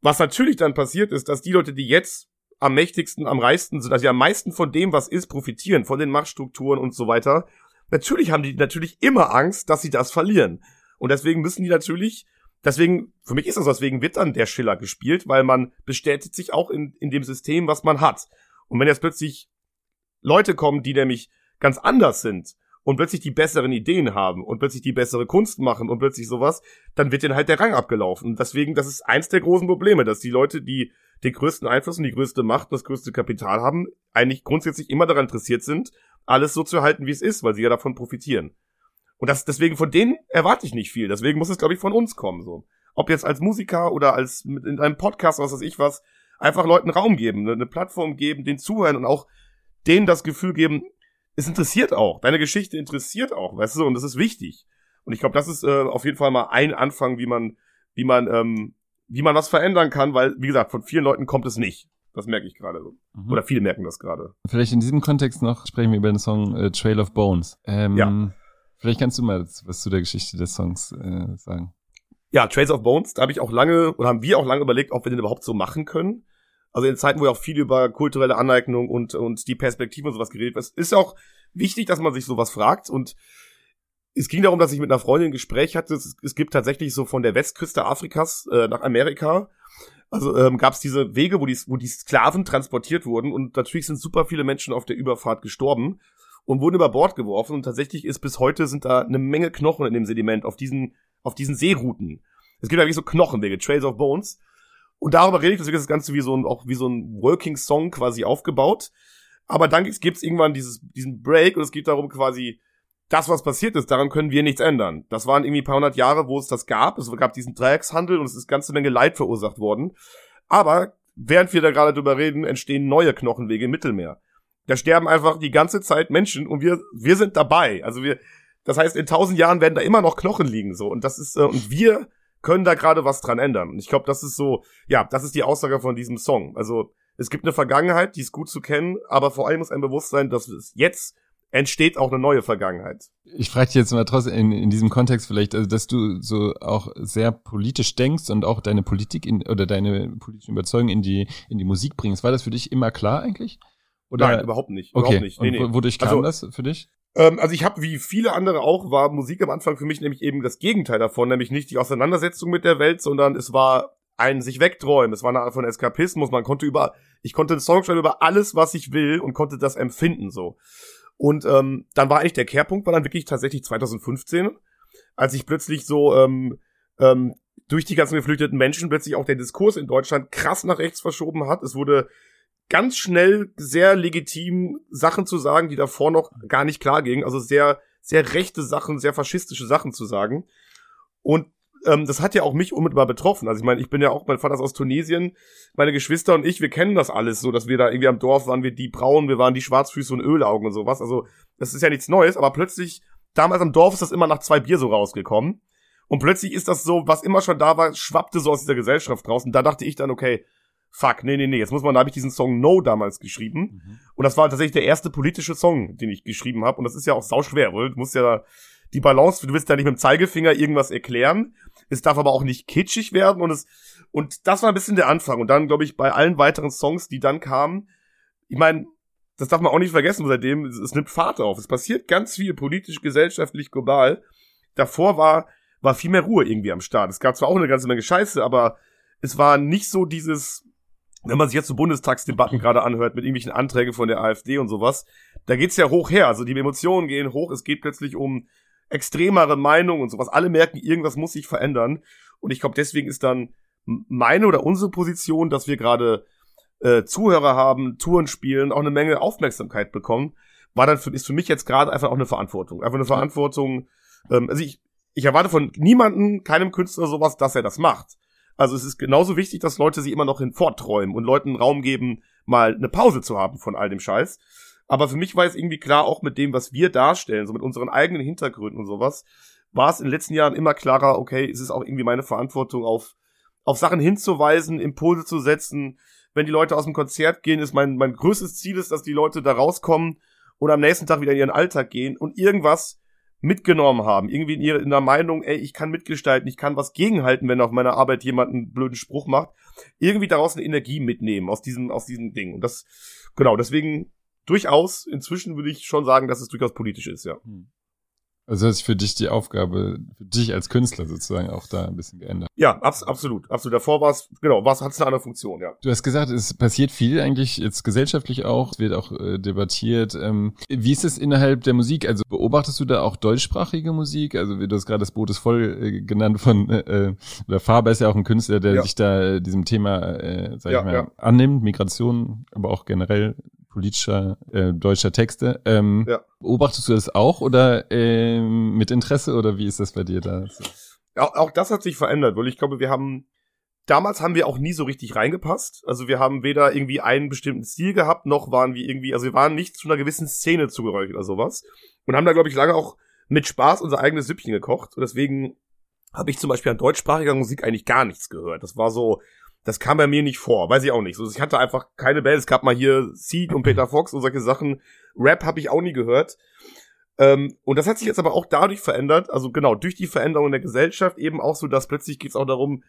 was natürlich dann passiert ist, dass die Leute, die jetzt am mächtigsten, am reichsten sind, also die am meisten von dem, was ist, profitieren, von den Machtstrukturen und so weiter, natürlich haben die natürlich immer Angst, dass sie das verlieren. Und deswegen müssen die natürlich, deswegen, für mich ist das deswegen wird dann der Schiller gespielt, weil man bestätigt sich auch in, in dem System, was man hat. Und wenn jetzt plötzlich Leute kommen, die nämlich ganz anders sind und plötzlich die besseren Ideen haben und plötzlich die bessere Kunst machen und plötzlich sowas, dann wird denen halt der Rang abgelaufen. Und deswegen, das ist eins der großen Probleme, dass die Leute, die den größten Einfluss und die größte Macht, das größte Kapital haben, eigentlich grundsätzlich immer daran interessiert sind, alles so zu halten, wie es ist, weil sie ja davon profitieren. Und das, deswegen von denen erwarte ich nicht viel. Deswegen muss es, glaube ich, von uns kommen, so. Ob jetzt als Musiker oder als mit in einem Podcast, was weiß ich was, einfach Leuten Raum geben, eine, eine Plattform geben, den zuhören und auch denen das Gefühl geben, es interessiert auch. Deine Geschichte interessiert auch, weißt du, und das ist wichtig. Und ich glaube, das ist äh, auf jeden Fall mal ein Anfang, wie man, wie man, ähm, wie man was verändern kann, weil, wie gesagt, von vielen Leuten kommt es nicht. Das merke ich gerade so. Mhm. Oder viele merken das gerade. Vielleicht in diesem Kontext noch sprechen wir über den Song äh, Trail of Bones. Ähm, Ja. Vielleicht kannst du mal was zu der Geschichte des Songs äh, sagen. Ja, Trails of Bones, da habe ich auch lange, oder haben wir auch lange überlegt, ob wir den überhaupt so machen können. Also in Zeiten, wo ja auch viel über kulturelle Aneignung und, und die Perspektive und sowas geredet wird, ist auch wichtig, dass man sich sowas fragt. Und es ging darum, dass ich mit einer Freundin ein Gespräch hatte. Es, es gibt tatsächlich so von der Westküste Afrikas äh, nach Amerika. Also ähm, gab es diese Wege, wo die, wo die Sklaven transportiert wurden. Und natürlich sind super viele Menschen auf der Überfahrt gestorben und wurden über Bord geworfen. Und tatsächlich ist bis heute sind da eine Menge Knochen in dem Sediment auf diesen, auf diesen Seerouten. Es gibt eigentlich so Knochenwege, Trails of Bones. Und darüber rede ich, deswegen ist das Ganze wie so ein, auch wie so ein Working Song quasi aufgebaut. Aber dann gibt's irgendwann dieses, diesen Break und es geht darum quasi, das, was passiert ist, daran können wir nichts ändern. Das waren irgendwie ein paar hundert Jahre, wo es das gab. Es gab diesen Dreieckshandel und es ist ganze Menge Leid verursacht worden. Aber während wir da gerade drüber reden, entstehen neue Knochenwege im Mittelmeer. Da sterben einfach die ganze Zeit Menschen und wir, wir sind dabei. Also wir, das heißt, in tausend Jahren werden da immer noch Knochen liegen, so. Und das ist, äh, und wir können da gerade was dran ändern. Und ich glaube, das ist so, ja, das ist die Aussage von diesem Song. Also, es gibt eine Vergangenheit, die ist gut zu kennen, aber vor allem muss ein Bewusstsein, dass es jetzt entsteht auch eine neue Vergangenheit. Ich frage dich jetzt mal trotzdem in, in diesem Kontext vielleicht, also dass du so auch sehr politisch denkst und auch deine Politik in, oder deine politischen Überzeugungen in die in die Musik bringst. War das für dich immer klar eigentlich? Oder Nein, überhaupt nicht. okay. Überhaupt nicht. Nee, nee. wo- wodurch kam Also- das für dich? Ähm, also ich habe, wie viele andere auch, war Musik am Anfang für mich nämlich eben das Gegenteil davon, nämlich nicht die Auseinandersetzung mit der Welt, sondern es war ein sich wegträumen. Es war eine Art von Eskapismus. Man konnte über, ich konnte einen Song schreiben über alles, was ich will und konnte das empfinden so. Und ähm, dann war eigentlich der Kehrpunkt, war dann wirklich tatsächlich 2015, als ich plötzlich so ähm, ähm, durch die ganzen geflüchteten Menschen plötzlich auch der Diskurs in Deutschland krass nach rechts verschoben hat. Es wurde ganz schnell sehr legitim Sachen zu sagen, die davor noch gar nicht klar gingen. Also sehr, sehr rechte Sachen, sehr faschistische Sachen zu sagen. Und ähm, das hat ja auch mich unmittelbar betroffen. Also ich meine, ich bin ja auch, mein Vater ist aus Tunesien, meine Geschwister und ich, wir kennen das alles so, dass wir da irgendwie am Dorf waren, wir die Braun, wir waren die Schwarzfüße und Ölaugen und sowas. Also das ist ja nichts Neues, aber plötzlich, damals am Dorf ist das immer nach zwei Bier so rausgekommen. Und plötzlich ist das so, was immer schon da war, schwappte so aus dieser Gesellschaft raus. Und da dachte ich dann, okay, fuck, nee, nee, nee, jetzt muss man, da habe ich diesen Song No damals geschrieben. Und das war tatsächlich der erste politische Song, den ich geschrieben habe. Und das ist ja auch sauschwer, weil du musst ja die Balance, du willst ja nicht mit dem Zeigefinger irgendwas erklären. Es darf aber auch nicht kitschig werden. Und es, und das war ein bisschen der Anfang. Und dann, glaube ich, bei allen weiteren Songs, die dann kamen, ich meine, das darf man auch nicht vergessen, seitdem, es, es nimmt Fahrt auf. Es passiert ganz viel politisch, gesellschaftlich, global. Davor war, war viel mehr Ruhe irgendwie am Start. Es gab zwar auch eine ganze Menge Scheiße, aber es war nicht so dieses, wenn man sich jetzt so Bundestagsdebatten gerade anhört mit irgendwelchen Anträgen von der AfD und sowas, da geht's ja hoch her. Also die Emotionen gehen hoch. Es geht plötzlich um extremere Meinung und sowas. Alle merken, irgendwas muss sich verändern. Und ich glaube, deswegen ist dann meine oder unsere Position, dass wir gerade äh, Zuhörer haben, Touren spielen, auch eine Menge Aufmerksamkeit bekommen, war dann für, ist für mich jetzt gerade einfach auch eine Verantwortung. Einfach eine Verantwortung. Ähm, also ich, ich erwarte von niemanden, keinem Künstler sowas, dass er das macht. Also es ist genauso wichtig, dass Leute sich immer noch hinfortträumen und Leuten Raum geben, mal eine Pause zu haben von all dem Scheiß. Aber für mich war es irgendwie klar, auch mit dem, was wir darstellen, so mit unseren eigenen Hintergründen und sowas, war es in den letzten Jahren immer klarer, okay, es ist auch irgendwie meine Verantwortung, auf, auf Sachen hinzuweisen, Impulse zu setzen. Wenn die Leute aus dem Konzert gehen, ist mein, mein größtes Ziel ist, dass die Leute da rauskommen und am nächsten Tag wieder in ihren Alltag gehen und irgendwas mitgenommen haben. Irgendwie in ihrer in der Meinung, ey, ich kann mitgestalten, ich kann was gegenhalten, wenn auf meiner Arbeit jemand einen blöden Spruch macht. Irgendwie daraus eine Energie mitnehmen aus diesem, aus diesem Ding. Und das, genau, deswegen durchaus, inzwischen würde ich schon sagen, dass es durchaus politisch ist, ja. Hm. Also hat sich für dich die Aufgabe, für dich als Künstler sozusagen auch da ein bisschen geändert. Ja, abs absolut. Absolut. Davor war es, genau, war es, hat es eine andere Funktion, ja. Du hast gesagt, es passiert viel eigentlich jetzt gesellschaftlich auch, es wird auch äh, debattiert. Ähm, wie ist es innerhalb der Musik? Also beobachtest du da auch deutschsprachige Musik? Also wie du hast gerade das Boot ist voll äh, genannt von, äh, oder Faber ist ja auch ein Künstler, der ja. sich da diesem Thema, äh, sag ja, ich mal, ja. annimmt, Migration, aber auch generell politischer äh, deutscher Texte. Ähm, ja. Beobachtest du das auch oder ähm, mit Interesse oder wie ist das bei dir da? Auch, auch das hat sich verändert, weil ich glaube, wir haben damals haben wir auch nie so richtig reingepasst. Also wir haben weder irgendwie einen bestimmten Stil gehabt, noch waren wir irgendwie, also wir waren nicht zu einer gewissen Szene zugehörig oder sowas. Und haben da, glaube ich, lange auch mit Spaß unser eigenes Süppchen gekocht. Und deswegen habe ich zum Beispiel an deutschsprachiger Musik eigentlich gar nichts gehört. Das war so, das kam bei mir nicht vor, weiß ich auch nicht. So, ich hatte einfach keine Band. Es gab mal hier Seed und Peter Fox und solche Sachen. Rap habe ich auch nie gehört. Ähm, und das hat sich jetzt aber auch dadurch verändert, also genau, durch die Veränderung der Gesellschaft eben auch so, dass plötzlich geht es auch darum,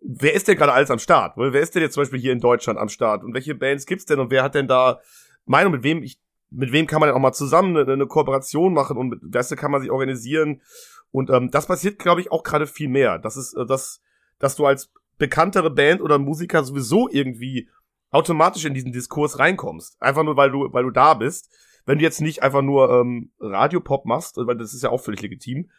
wer ist denn gerade alles am Start? Wer ist denn jetzt zum Beispiel hier in Deutschland am Start? Und welche Bands gibt's denn? Und wer hat denn da Meinung, mit wem ich, mit wem kann man denn auch mal zusammen eine, eine Kooperation machen und mit weißt kann man sich organisieren? Und ähm, das passiert, glaube ich, auch gerade viel mehr. Das ist, äh, das, dass du als bekanntere Band oder Musiker sowieso irgendwie automatisch in diesen Diskurs reinkommst. Einfach nur, weil du, weil du da bist. Wenn du jetzt nicht einfach nur ähm, Radiopop machst, weil das ist ja auch völlig legitim.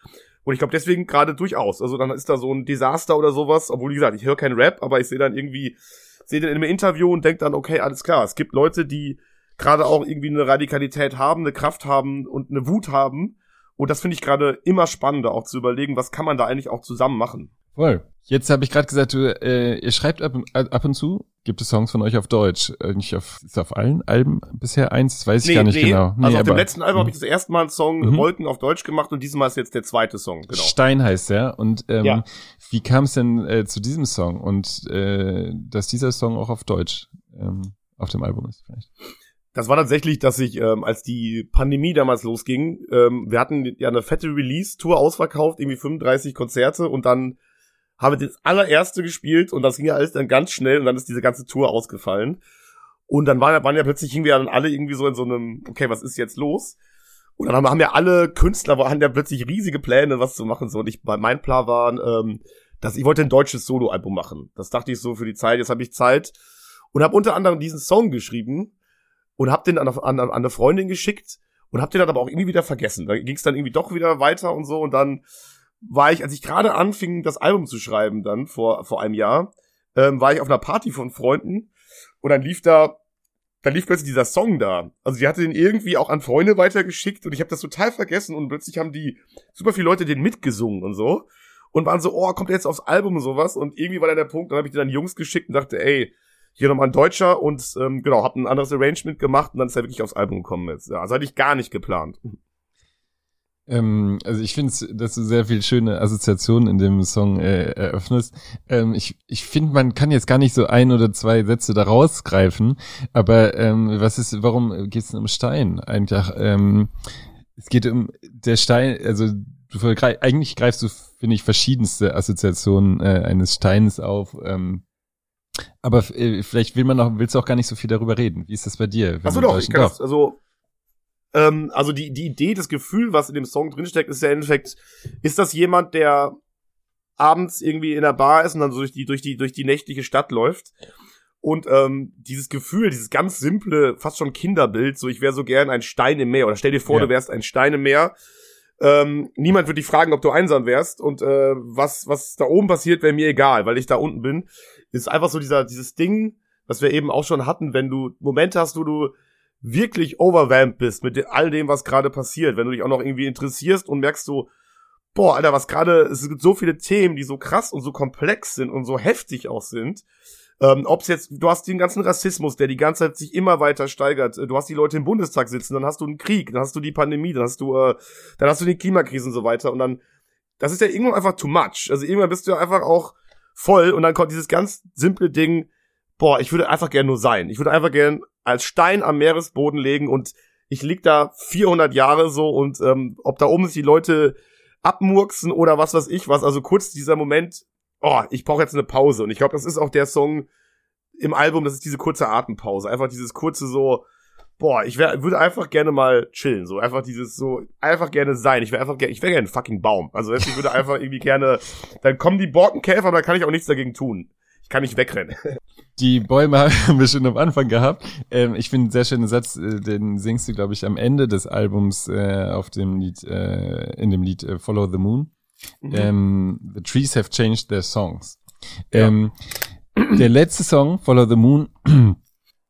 Und ich glaube deswegen gerade durchaus. Also dann ist da so ein Desaster oder sowas, obwohl, wie gesagt, ich höre keinen Rap, aber ich sehe dann irgendwie, sehe den in einem Interview und denke dann, okay, alles klar, es gibt Leute, die gerade auch irgendwie eine Radikalität haben, eine Kraft haben und eine Wut haben. Und das finde ich gerade immer spannender, auch zu überlegen, was kann man da eigentlich auch zusammen machen. Voll. Jetzt habe ich gerade gesagt, du, äh, ihr schreibt ab, ab und zu, gibt es Songs von euch auf Deutsch? Äh, nicht auf, ist auf allen Alben bisher eins? Das weiß ich nee, gar nicht nee. genau. Nee, also auf dem letzten Album habe ich das erste Mal einen Song mhm. Wolken auf Deutsch gemacht und diesmal ist jetzt der zweite Song. Genau. Stein heißt er. Und ähm, ja. wie kam es denn äh, zu diesem Song und äh, dass dieser Song auch auf Deutsch ähm, auf dem Album ist vielleicht? Das war tatsächlich, dass ich, ähm, als die Pandemie damals losging, ähm, wir hatten ja eine fette Release-Tour ausverkauft, irgendwie 35 Konzerte und dann haben wir das allererste gespielt und das ging ja alles dann ganz schnell und dann ist diese ganze Tour ausgefallen. Und dann waren, waren ja plötzlich irgendwie dann alle irgendwie so in so einem, okay, was ist jetzt los? Und dann haben, ja alle Künstler, waren ja plötzlich riesige Pläne, was zu machen. So, und ich, mein Plan war, ähm, dass ich wollte ein deutsches Soloalbum machen. Das dachte ich so für die Zeit, jetzt habe ich Zeit. Und habe unter anderem diesen Song geschrieben und habe den an, an, an eine Freundin geschickt und habe den dann aber auch irgendwie wieder vergessen. Da ging es dann irgendwie doch wieder weiter und so und dann war ich, als ich gerade anfing, das Album zu schreiben, dann vor, vor einem Jahr, ähm, war ich auf einer Party von Freunden und dann lief da, dann lief plötzlich dieser Song da. Also die hatte den irgendwie auch an Freunde weitergeschickt und ich habe das total vergessen und plötzlich haben die super viele Leute den mitgesungen und so und waren so, oh, kommt der jetzt aufs Album und sowas und irgendwie war dann der Punkt, dann habe ich den dann Jungs geschickt und dachte, ey, hier nochmal ein Deutscher und ähm, genau, hab ein anderes Arrangement gemacht und dann ist er wirklich aufs Album gekommen jetzt. Ja, also hatte ich gar nicht geplant. Ähm, also ich finde, dass du sehr viel schöne Assoziationen in dem Song äh, eröffnest. Ähm, ich ich finde, man kann jetzt gar nicht so ein oder zwei Sätze da rausgreifen, aber ähm, was ist, warum geht es um Stein? Einfach, ähm, es geht um der Stein, also du, eigentlich greifst du, finde ich, verschiedenste Assoziationen äh, eines Steins auf. Ähm, aber äh, vielleicht will man auch, willst du auch gar nicht so viel darüber reden. Wie ist das bei dir? Achso doch, ich kann das, also ähm, also die, die Idee, das Gefühl, was in dem Song drinsteckt, ist ja im Endeffekt, ist das jemand, der abends irgendwie in der Bar ist und dann so durch die, durch die, durch die nächtliche Stadt läuft. Und ähm, dieses Gefühl, dieses ganz simple, fast schon Kinderbild, so ich wäre so gern ein Stein im Meer. Oder stell dir vor, ja. du wärst ein Stein im Meer. Ähm, niemand wird dich fragen, ob du einsam wärst und äh, was was da oben passiert, wäre mir egal, weil ich da unten bin. Ist einfach so dieser dieses Ding, was wir eben auch schon hatten, wenn du Momente hast, wo du wirklich overwhelmed bist mit all dem, was gerade passiert, wenn du dich auch noch irgendwie interessierst und merkst so, boah, Alter, was gerade, es gibt so viele Themen, die so krass und so komplex sind und so heftig auch sind. Ähm, Ob es jetzt, du hast den ganzen Rassismus, der die ganze Zeit sich immer weiter steigert. Du hast die Leute im Bundestag sitzen, dann hast du einen Krieg, dann hast du die Pandemie, dann hast du, äh, dann hast du die Klimakrise und so weiter. Und dann, das ist ja irgendwann einfach too much. Also irgendwann bist du ja einfach auch voll und dann kommt dieses ganz simple Ding, boah, ich würde einfach gern nur sein. Ich würde einfach gern als Stein am Meeresboden legen und ich lieg da 400 Jahre so und ähm, ob da oben sich die Leute abmurksen oder was weiß ich was. Also kurz dieser Moment, oh, ich brauche jetzt eine Pause. Und ich glaube, das ist auch der Song im Album, das ist diese kurze Atempause. Einfach dieses kurze so, boah, ich wär, würde einfach gerne mal chillen. So einfach dieses so, einfach gerne sein. Ich wäre einfach gerne, ich wäre gerne ein fucking Baum. Also ich würde einfach irgendwie gerne, dann kommen die Borkenkäfer, aber da kann ich auch nichts dagegen tun. Ich kann nicht wegrennen. Die Bäume haben wir schon am Anfang gehabt. Ähm, ich finde einen sehr schönen Satz, äh, den singst du, glaube ich, am Ende des Albums äh, auf dem Lied, äh, in dem Lied äh, Follow the Moon. Mhm. Ähm, the trees have changed their songs. Ja. Ähm, der letzte Song, Follow the Moon,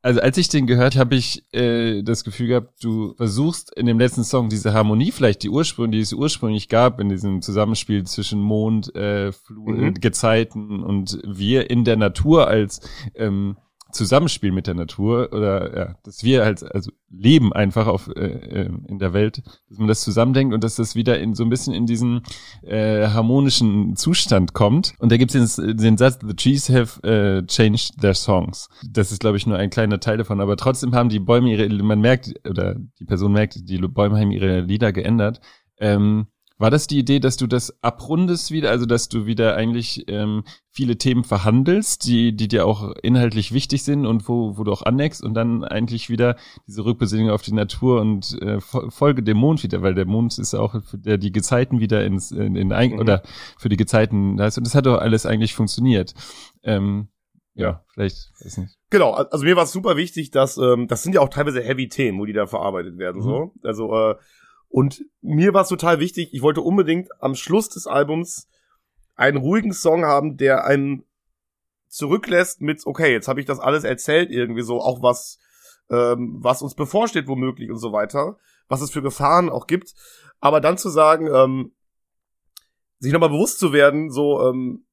also als ich den gehört, habe ich äh, das Gefühl gehabt, du versuchst in dem letzten Song diese Harmonie, vielleicht die Ursprung, die es ursprünglich gab in diesem Zusammenspiel zwischen Mond, äh, Flu mhm. Gezeiten und wir in der Natur als ähm, Zusammenspiel mit der Natur oder ja, dass wir halt also leben einfach auf äh, äh, in der Welt, dass man das zusammendenkt und dass das wieder in so ein bisschen in diesen äh, harmonischen Zustand kommt. Und da gibt es den, den, Satz: The trees have uh, changed their songs. Das ist glaube ich nur ein kleiner Teil davon, aber trotzdem haben die Bäume ihre, man merkt oder die Person merkt, die Bäume haben ihre Lieder geändert. Ähm, war das die Idee, dass du das abrundest wieder, also dass du wieder eigentlich ähm, viele Themen verhandelst, die, die dir auch inhaltlich wichtig sind und wo, wo du auch aneckst und dann eigentlich wieder diese Rückbesinnung auf die Natur und äh, Folge dem Mond wieder, weil der Mond ist auch für der die Gezeiten wieder ins in, in ein, mhm. oder für die Gezeiten heißt und das hat doch alles eigentlich funktioniert. Ähm, ja, vielleicht, weiß nicht. Genau, also mir war es super wichtig, dass ähm, das sind ja auch teilweise heavy Themen, wo die da verarbeitet werden. Mhm. So, also äh, und mir war es total wichtig, ich wollte unbedingt am Schluss des Albums einen ruhigen Song haben, der einen zurücklässt mit, okay, jetzt habe ich das alles erzählt, irgendwie so, auch was, ähm, was uns bevorsteht womöglich und so weiter, was es für Gefahren auch gibt. Aber dann zu sagen, ähm, sich nochmal bewusst zu werden, so, ähm,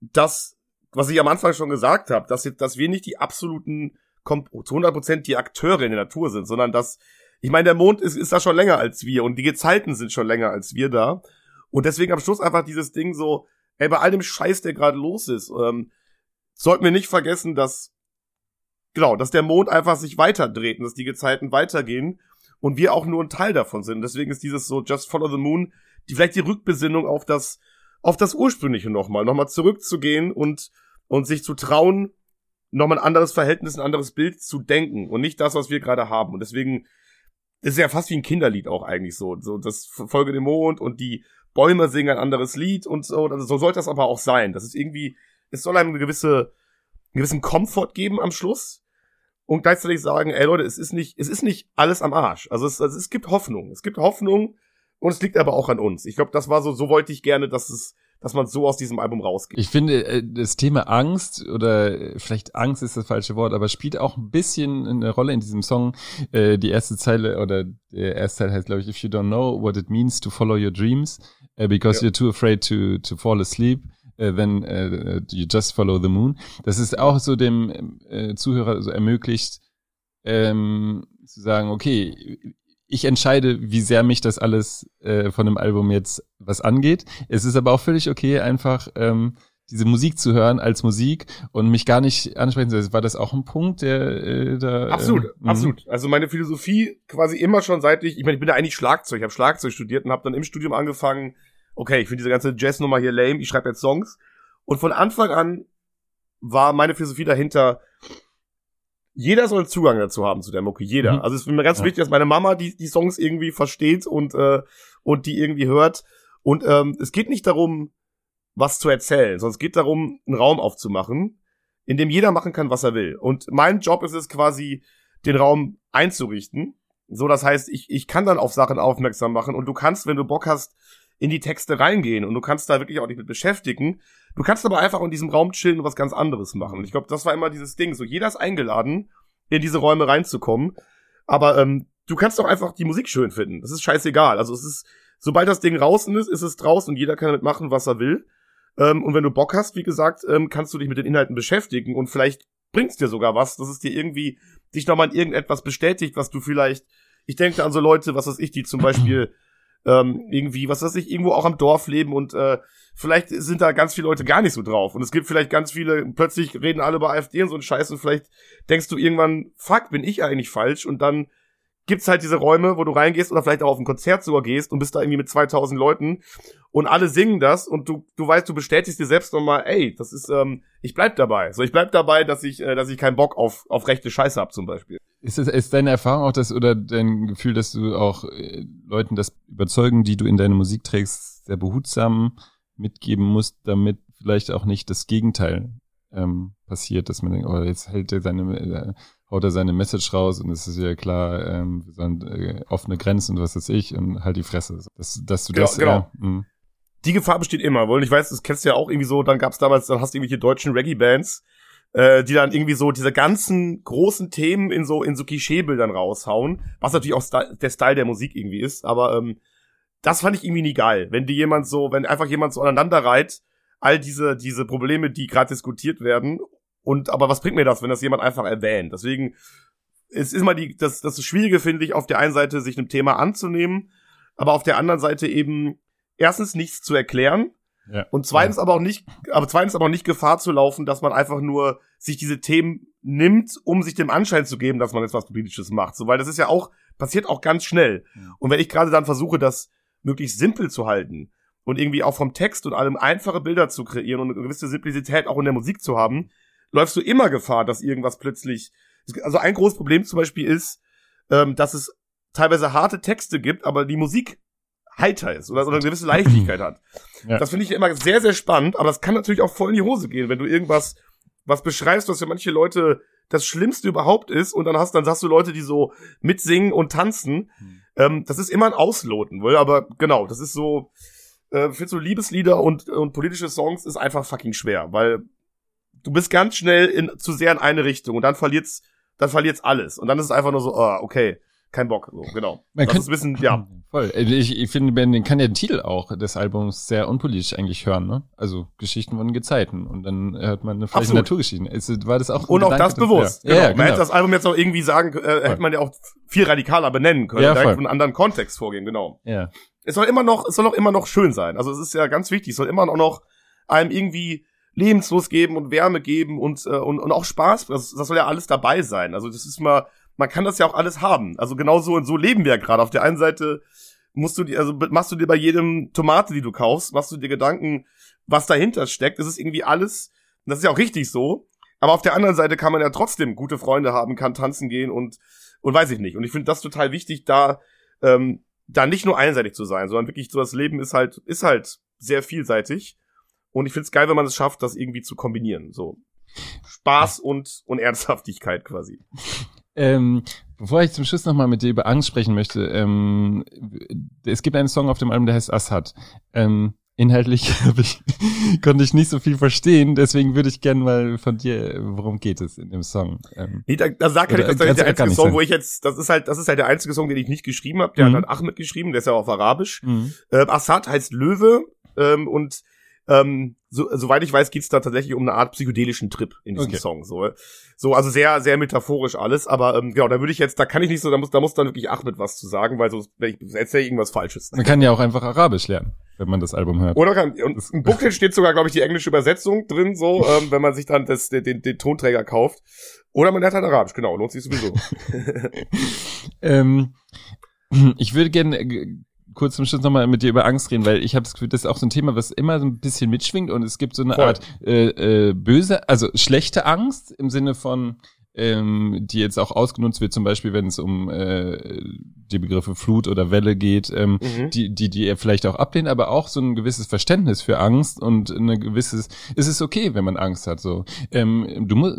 dass, was ich am Anfang schon gesagt habe, dass, dass wir nicht die absoluten, zu 100% die Akteure in der Natur sind, sondern dass ich meine, der Mond ist, ist da schon länger als wir und die Gezeiten sind schon länger als wir da. Und deswegen am Schluss einfach dieses Ding so, ey, bei all dem Scheiß, der gerade los ist, ähm, sollten wir nicht vergessen, dass, genau, dass der Mond einfach sich weiterdreht und dass die Gezeiten weitergehen und wir auch nur ein Teil davon sind. Deswegen ist dieses so Just Follow the Moon, die vielleicht die Rückbesinnung auf das, auf das Ursprüngliche nochmal, nochmal zurückzugehen und, und sich zu trauen, nochmal ein anderes Verhältnis, ein anderes Bild zu denken und nicht das, was wir gerade haben. Und deswegen ist ja fast wie ein Kinderlied auch eigentlich so. So das Folge dem Mond und die Bäume singen ein anderes Lied und so. Also so sollte das aber auch sein. Das ist irgendwie, es soll einem eine gewisse, einen gewissen Komfort geben am Schluss und gleichzeitig sagen, ey Leute, es ist nicht, es ist nicht alles am Arsch. Also es, also es gibt Hoffnung. Es gibt Hoffnung und es liegt aber auch an uns. Ich glaube, das war so, so wollte ich gerne, dass es dass man so aus diesem Album rausgeht. Ich finde, äh, das Thema Angst oder vielleicht Angst ist das falsche Wort, aber spielt auch ein bisschen eine Rolle in diesem Song. Äh, die erste Zeile oder der erste Teil heißt, glaube ich, If you don't know what it means to follow your dreams, uh, because ja. you're too afraid to, to fall asleep, then uh, you just follow the moon. Das ist auch so dem äh, Zuhörer so ermöglicht, ähm, zu sagen, okay, ich entscheide, wie sehr mich das alles äh, von dem Album jetzt was angeht. Es ist aber auch völlig okay, einfach ähm, diese Musik zu hören als Musik und mich gar nicht ansprechen zu War das auch ein Punkt, der äh, da. Absolut, ähm, absolut. Also meine Philosophie quasi immer schon seit ich, ich meine, ich bin ja eigentlich Schlagzeug, ich habe Schlagzeug studiert und habe dann im Studium angefangen, okay, ich finde diese ganze Jazznummer hier lame, ich schreibe jetzt Songs. Und von Anfang an war meine Philosophie dahinter, jeder soll Zugang dazu haben zu der Mucke, jeder. Mhm. Also es ist mir ganz ja. wichtig, dass meine Mama die, die Songs irgendwie versteht und, äh, und die irgendwie hört. Und ähm, es geht nicht darum, was zu erzählen, sondern es geht darum, einen Raum aufzumachen, in dem jeder machen kann, was er will. Und mein Job ist es quasi, den Raum einzurichten So, das heißt, ich, ich kann dann auf Sachen aufmerksam machen und du kannst, wenn du Bock hast, in die Texte reingehen und du kannst da wirklich auch dich mit beschäftigen. Du kannst aber einfach in diesem Raum chillen und was ganz anderes machen. Und ich glaube, das war immer dieses Ding. So, jeder ist eingeladen, in diese Räume reinzukommen. Aber ähm, du kannst doch einfach die Musik schön finden. Das ist scheißegal. Also es ist, sobald das Ding draußen ist, ist es draußen und jeder kann damit machen, was er will. Ähm, und wenn du Bock hast, wie gesagt, ähm, kannst du dich mit den Inhalten beschäftigen und vielleicht bringt's dir sogar was, dass es dir irgendwie dich nochmal in irgendetwas bestätigt, was du vielleicht, ich denke an so Leute, was weiß ich, die zum Beispiel ähm, irgendwie, was weiß ich, irgendwo auch am Dorf leben und äh, vielleicht sind da ganz viele Leute gar nicht so drauf. Und es gibt vielleicht ganz viele, plötzlich reden alle über AfD und so ein Scheiß und vielleicht denkst du irgendwann, fuck, bin ich eigentlich falsch? Und dann gibt's halt diese Räume, wo du reingehst oder vielleicht auch auf ein Konzert sogar gehst und bist da irgendwie mit 2000 Leuten und alle singen das und du du weißt, du bestätigst dir selbst nochmal, ey, das ist, ähm, ich bleib dabei. So, ich bleib dabei, dass ich, äh, dass ich keinen Bock auf auf rechte Scheiße hab zum Beispiel. Ist es ist deine Erfahrung auch das oder dein Gefühl, dass du auch äh, Leuten das überzeugen, die du in deine Musik trägst, sehr behutsam mitgeben musst, damit vielleicht auch nicht das Gegenteil ähm, passiert, dass man denkt, oh, jetzt hält er seine, äh, haut er seine Message raus und es ist ja klar, ähm, wir sind äh, offene Grenzen und was weiß ich und halt die Fresse. Dass, dass du Genau, das, genau. Äh. Die Gefahr besteht immer, weil ich weiß, das kennst du ja auch irgendwie so, dann gab's damals, dann hast du irgendwelche deutschen Reggae-Bands, äh, die dann irgendwie so diese ganzen großen Themen in so in so Klischeebildern raushauen, was natürlich auch Sta- der Style der Musik irgendwie ist, aber ähm, das fand ich irgendwie nie geil, wenn die jemand so, wenn einfach jemand so aneinander reiht, all diese diese Probleme, die gerade diskutiert werden und aber was bringt mir das, wenn das jemand einfach erwähnt? Deswegen es ist immer die das das Schwierige finde ich auf der einen Seite sich einem Thema anzunehmen, aber auf der anderen Seite eben erstens nichts zu erklären ja. und zweitens aber auch nicht, aber zweitens aber auch nicht Gefahr zu laufen, dass man einfach nur sich diese Themen nimmt, um sich dem Anschein zu geben, dass man jetzt was Politisches macht. So, weil das ist ja auch, passiert auch ganz schnell. Ja. Und wenn ich gerade dann versuche, das möglichst simpel zu halten und irgendwie auch vom Text und allem einfache Bilder zu kreieren und eine gewisse Simplizität auch in der Musik zu haben, läufst du immer Gefahr, dass irgendwas plötzlich, also ein großes Problem zum Beispiel ist, ähm, dass es teilweise harte Texte gibt, aber die Musik heiter ist oder, oder eine gewisse Leichtigkeit hat. Ja. Das finde ich immer sehr, sehr spannend, aber das kann natürlich auch voll in die Hose gehen, wenn du irgendwas was beschreibst, was für manche Leute das Schlimmste überhaupt ist und dann hast, dann sagst du Leute, die so mitsingen und tanzen. Hm. Ähm, das ist immer ein Ausloten, wohl, aber genau, das ist so, äh, für so Liebeslieder und, und politische Songs ist einfach fucking schwer, weil du bist ganz schnell in, zu sehr in eine Richtung und dann verliert's, dann verliert's alles und dann ist es einfach nur so, ah, okay, kein Bock, so, genau. Man das kann- ist ein bisschen, ja. Voll. Äh, Ich, ich finde, man kann ja den Titel auch des Albums sehr unpolitisch eigentlich hören, ne? Also Geschichten von Gezeiten. Und dann hört man eine vielleicht. Naturgeschichten. Ist, war das auch Und auch Gedanke, das bewusst. Ja, genau. ja, Man genau. hätte das Album jetzt auch irgendwie sagen, äh, hätte man ja auch viel radikaler benennen können, Ja, direkt von einem anderen Kontext vorgehen, genau. ja. Es soll immer noch, es soll auch immer noch schön sein. Also es ist ja ganz wichtig, es soll immer noch einem irgendwie Lebenslust geben und Wärme geben und, äh, und, und auch Spaß. Das, das soll ja alles dabei sein. Also das ist mal, man kann das ja auch alles haben. Also genau so und so leben wir ja gerade. Auf der einen Seite musst du dir, also machst du dir bei jedem Tomate, die du kaufst, machst du dir Gedanken, was dahinter steckt. Es ist irgendwie alles, das ist ja auch richtig so. Aber auf der anderen Seite kann man ja trotzdem gute Freunde haben, kann tanzen gehen und, und weiß ich nicht. Und ich finde das total wichtig, da, ähm, da nicht nur einseitig zu sein, sondern wirklich so das Leben ist halt, ist halt sehr vielseitig. Und ich finde es geil, wenn man es schafft, das irgendwie zu kombinieren. So Spaß und, und Ernsthaftigkeit quasi. Ähm, bevor ich zum Schluss nochmal mit dir über Angst sprechen möchte, ähm, es gibt einen Song auf dem Album, der heißt Assad. Ähm, inhaltlich ich, konnte ich nicht so viel verstehen, deswegen würde ich gerne mal von dir, worum geht es in dem Song? Ähm, Nee, da, da sag ich, das ist du der einzige Song, sagen. wo ich jetzt, das ist halt, das ist halt der einzige Song, den ich nicht geschrieben habe. Der Mhm. hat halt Ahmed geschrieben, der ist ja auf Arabisch. mhm. Ähm, Assad heißt Löwe ähm, und ähm, so, soweit ich weiß, geht's da tatsächlich um eine Art psychedelischen Trip in diesem Okay. Song. So, so also sehr, sehr metaphorisch alles. Aber ähm, genau, da würde ich jetzt, da kann ich nicht so, da muss, da muss dann wirklich Ahmed was zu sagen, weil so erzähle ich irgendwas Falsches. Man kann ja auch einfach Arabisch lernen, wenn man das Album hört. Oder kann, und im Booklet steht sogar, glaube ich, die englische Übersetzung drin, so, ähm, wenn man sich dann das, den, den, den Tonträger kauft. Oder man lernt halt Arabisch, genau, lohnt sich sowieso. ähm, ich würde gerne äh, kurz zum Schluss nochmal mit dir über Angst reden, weil ich habe das Gefühl, das ist auch so ein Thema, was immer so ein bisschen mitschwingt und es gibt so eine Voll. Art äh, äh, böse, also schlechte Angst im Sinne von ähm, die jetzt auch ausgenutzt wird, zum Beispiel, wenn es um äh, die Begriffe Flut oder Welle geht, ähm, mhm. die, die, die er vielleicht auch ablehnt, aber auch so ein gewisses Verständnis für Angst und eine gewisses, es ist okay, wenn man Angst hat, so. Ähm, du musst,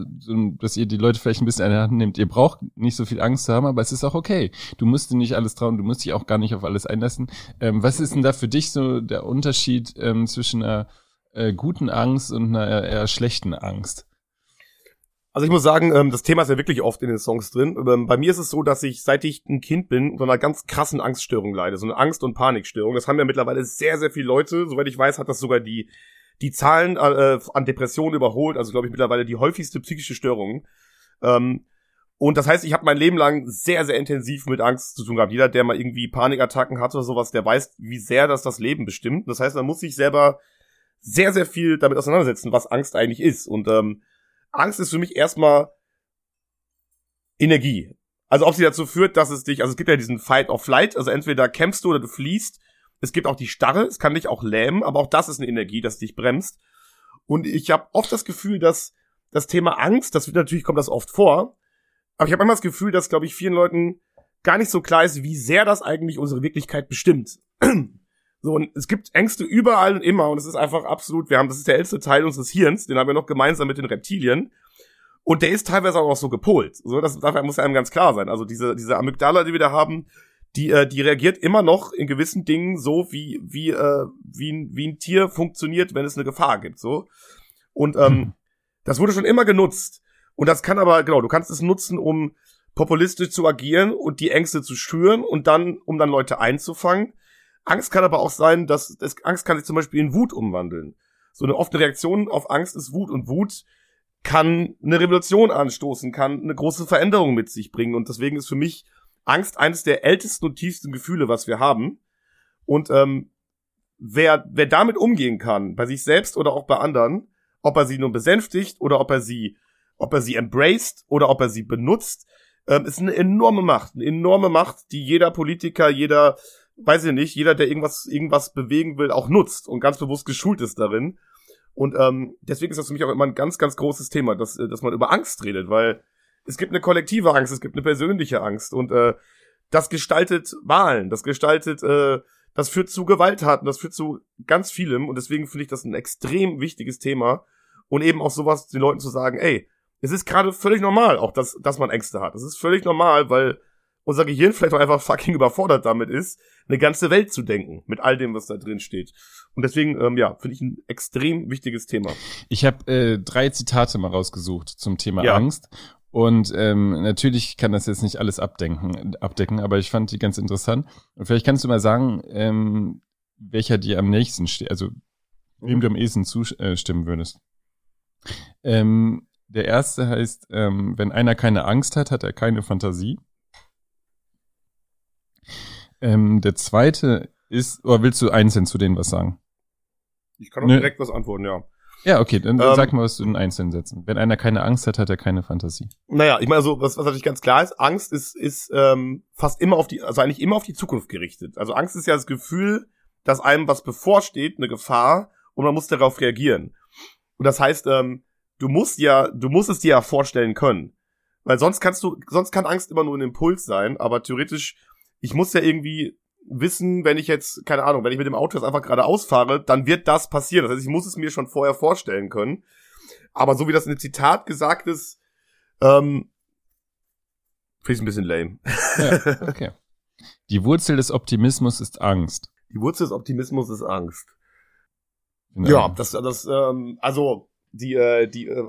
dass ihr die Leute vielleicht ein bisschen an der Hand nehmt, ihr braucht nicht so viel Angst zu haben, aber es ist auch okay. Du musst dir nicht alles trauen, du musst dich auch gar nicht auf alles einlassen. Ähm, was ist denn da für dich so der Unterschied ähm, zwischen einer äh, guten Angst und einer eher schlechten Angst? Also ich muss sagen, ähm, das Thema ist ja wirklich oft in den Songs drin. Ähm, bei mir ist es so, dass ich, seit ich ein Kind bin, unter einer ganz krassen Angststörung leide. So eine Angst- und Panikstörung. Das haben ja mittlerweile sehr, sehr viele Leute. Soweit ich weiß, hat das sogar die, die Zahlen äh, an Depressionen überholt. Also glaube ich mittlerweile die häufigste psychische Störung. Ähm, und das heißt, ich habe mein Leben lang sehr, sehr intensiv mit Angst zu tun gehabt. Jeder, der mal irgendwie Panikattacken hat oder sowas, der weiß, wie sehr das das Leben bestimmt. Das heißt, man muss sich selber sehr, sehr viel damit auseinandersetzen, was Angst eigentlich ist. Und ähm, Angst ist für mich erstmal Energie. Also ob sie dazu führt, dass es dich, also es gibt ja diesen Fight or Flight, also entweder kämpfst du oder du fliehst. Es gibt auch die Starre, es kann dich auch lähmen, aber auch das ist eine Energie, das dich bremst. Und ich habe oft das Gefühl, dass das Thema Angst, das wird natürlich kommt das oft vor, aber ich habe immer das Gefühl, dass glaube ich vielen Leuten gar nicht so klar ist, wie sehr das eigentlich unsere Wirklichkeit bestimmt. So, und es gibt Ängste überall und immer und es ist einfach absolut, wir haben, das ist der älteste Teil unseres Hirns, den haben wir noch gemeinsam mit den Reptilien. Und der ist teilweise auch noch so gepolt. So, das dafür muss einem ganz klar sein. Also diese, diese Amygdala, die wir da haben, die, äh, die reagiert immer noch in gewissen Dingen so, wie, wie, äh, wie, ein, wie ein Tier funktioniert, wenn es eine Gefahr gibt. So. Und ähm, hm. das wurde schon immer genutzt. Und das kann aber, genau, du kannst es nutzen, um populistisch zu agieren und die Ängste zu schüren und dann, um dann Leute einzufangen. Angst kann aber auch sein, dass das, Angst kann sich zum Beispiel in Wut umwandeln. So eine offene Reaktion auf Angst ist Wut und Wut kann eine Revolution anstoßen, kann eine große Veränderung mit sich bringen und deswegen ist für mich Angst eines der ältesten und tiefsten Gefühle, was wir haben. Und ähm, wer wer damit umgehen kann, bei sich selbst oder auch bei anderen, ob er sie nur besänftigt oder ob er sie ob er sie embraced oder ob er sie benutzt, ähm, ist eine enorme Macht, eine enorme Macht, die jeder Politiker, jeder weiß ich nicht, jeder, der irgendwas, irgendwas bewegen will, auch nutzt und ganz bewusst geschult ist darin. Und ähm, deswegen ist das für mich auch immer ein ganz, ganz großes Thema, dass, äh, dass man über Angst redet, weil es gibt eine kollektive Angst, es gibt eine persönliche Angst und äh, das gestaltet Wahlen, das gestaltet, äh, das führt zu Gewalttaten, das führt zu ganz vielem und deswegen finde ich das ein extrem wichtiges Thema und eben auch sowas den Leuten zu sagen, ey, es ist gerade völlig normal, auch dass, dass man Ängste hat. Es ist völlig normal, weil unser Gehirn vielleicht auch einfach fucking überfordert damit ist, eine ganze Welt zu denken, mit all dem, was da drin steht. Und deswegen, ähm, ja, finde ich ein extrem wichtiges Thema. Ich habe äh, drei Zitate mal rausgesucht zum Thema ja. Angst. Und ähm, natürlich kann das jetzt nicht alles abdenken, abdecken, aber ich fand die ganz interessant. Und vielleicht kannst du mal sagen, ähm, welcher dir am nächsten steht, also wem du am ehesten zustimmen würdest. Ähm, der erste heißt, ähm, wenn einer keine Angst hat, hat er keine Fantasie. Ähm, der zweite ist, oder willst du einzeln zu denen was sagen? Ich kann auch ne. direkt was antworten, ja. Ja, okay, dann ähm, sag mal was zu den einzelnen Sätzen. Wenn einer keine Angst hat, hat er keine Fantasie. Naja, ich meine, so, was, was natürlich ganz klar ist, Angst ist, ist ähm, fast immer auf die, also eigentlich immer auf die Zukunft gerichtet. Also Angst ist ja das Gefühl, dass einem was bevorsteht, eine Gefahr, und man muss darauf reagieren. Und das heißt, ähm, du musst ja, du musst es dir ja vorstellen können. Weil sonst kannst du, sonst kann Angst immer nur ein Impuls sein, aber theoretisch ich muss ja irgendwie wissen, wenn ich jetzt, keine Ahnung, wenn ich mit dem Auto jetzt einfach geradeaus fahre, dann wird das passieren. Das heißt, ich muss es mir schon vorher vorstellen können. Aber so wie das in dem Zitat gesagt ist, ähm, finde ich ein bisschen lame. Ja, okay. Die Wurzel des Optimismus ist Angst. Die Wurzel des Optimismus ist Angst. Genau. Ja, das, das, ähm, also die, äh, die, äh,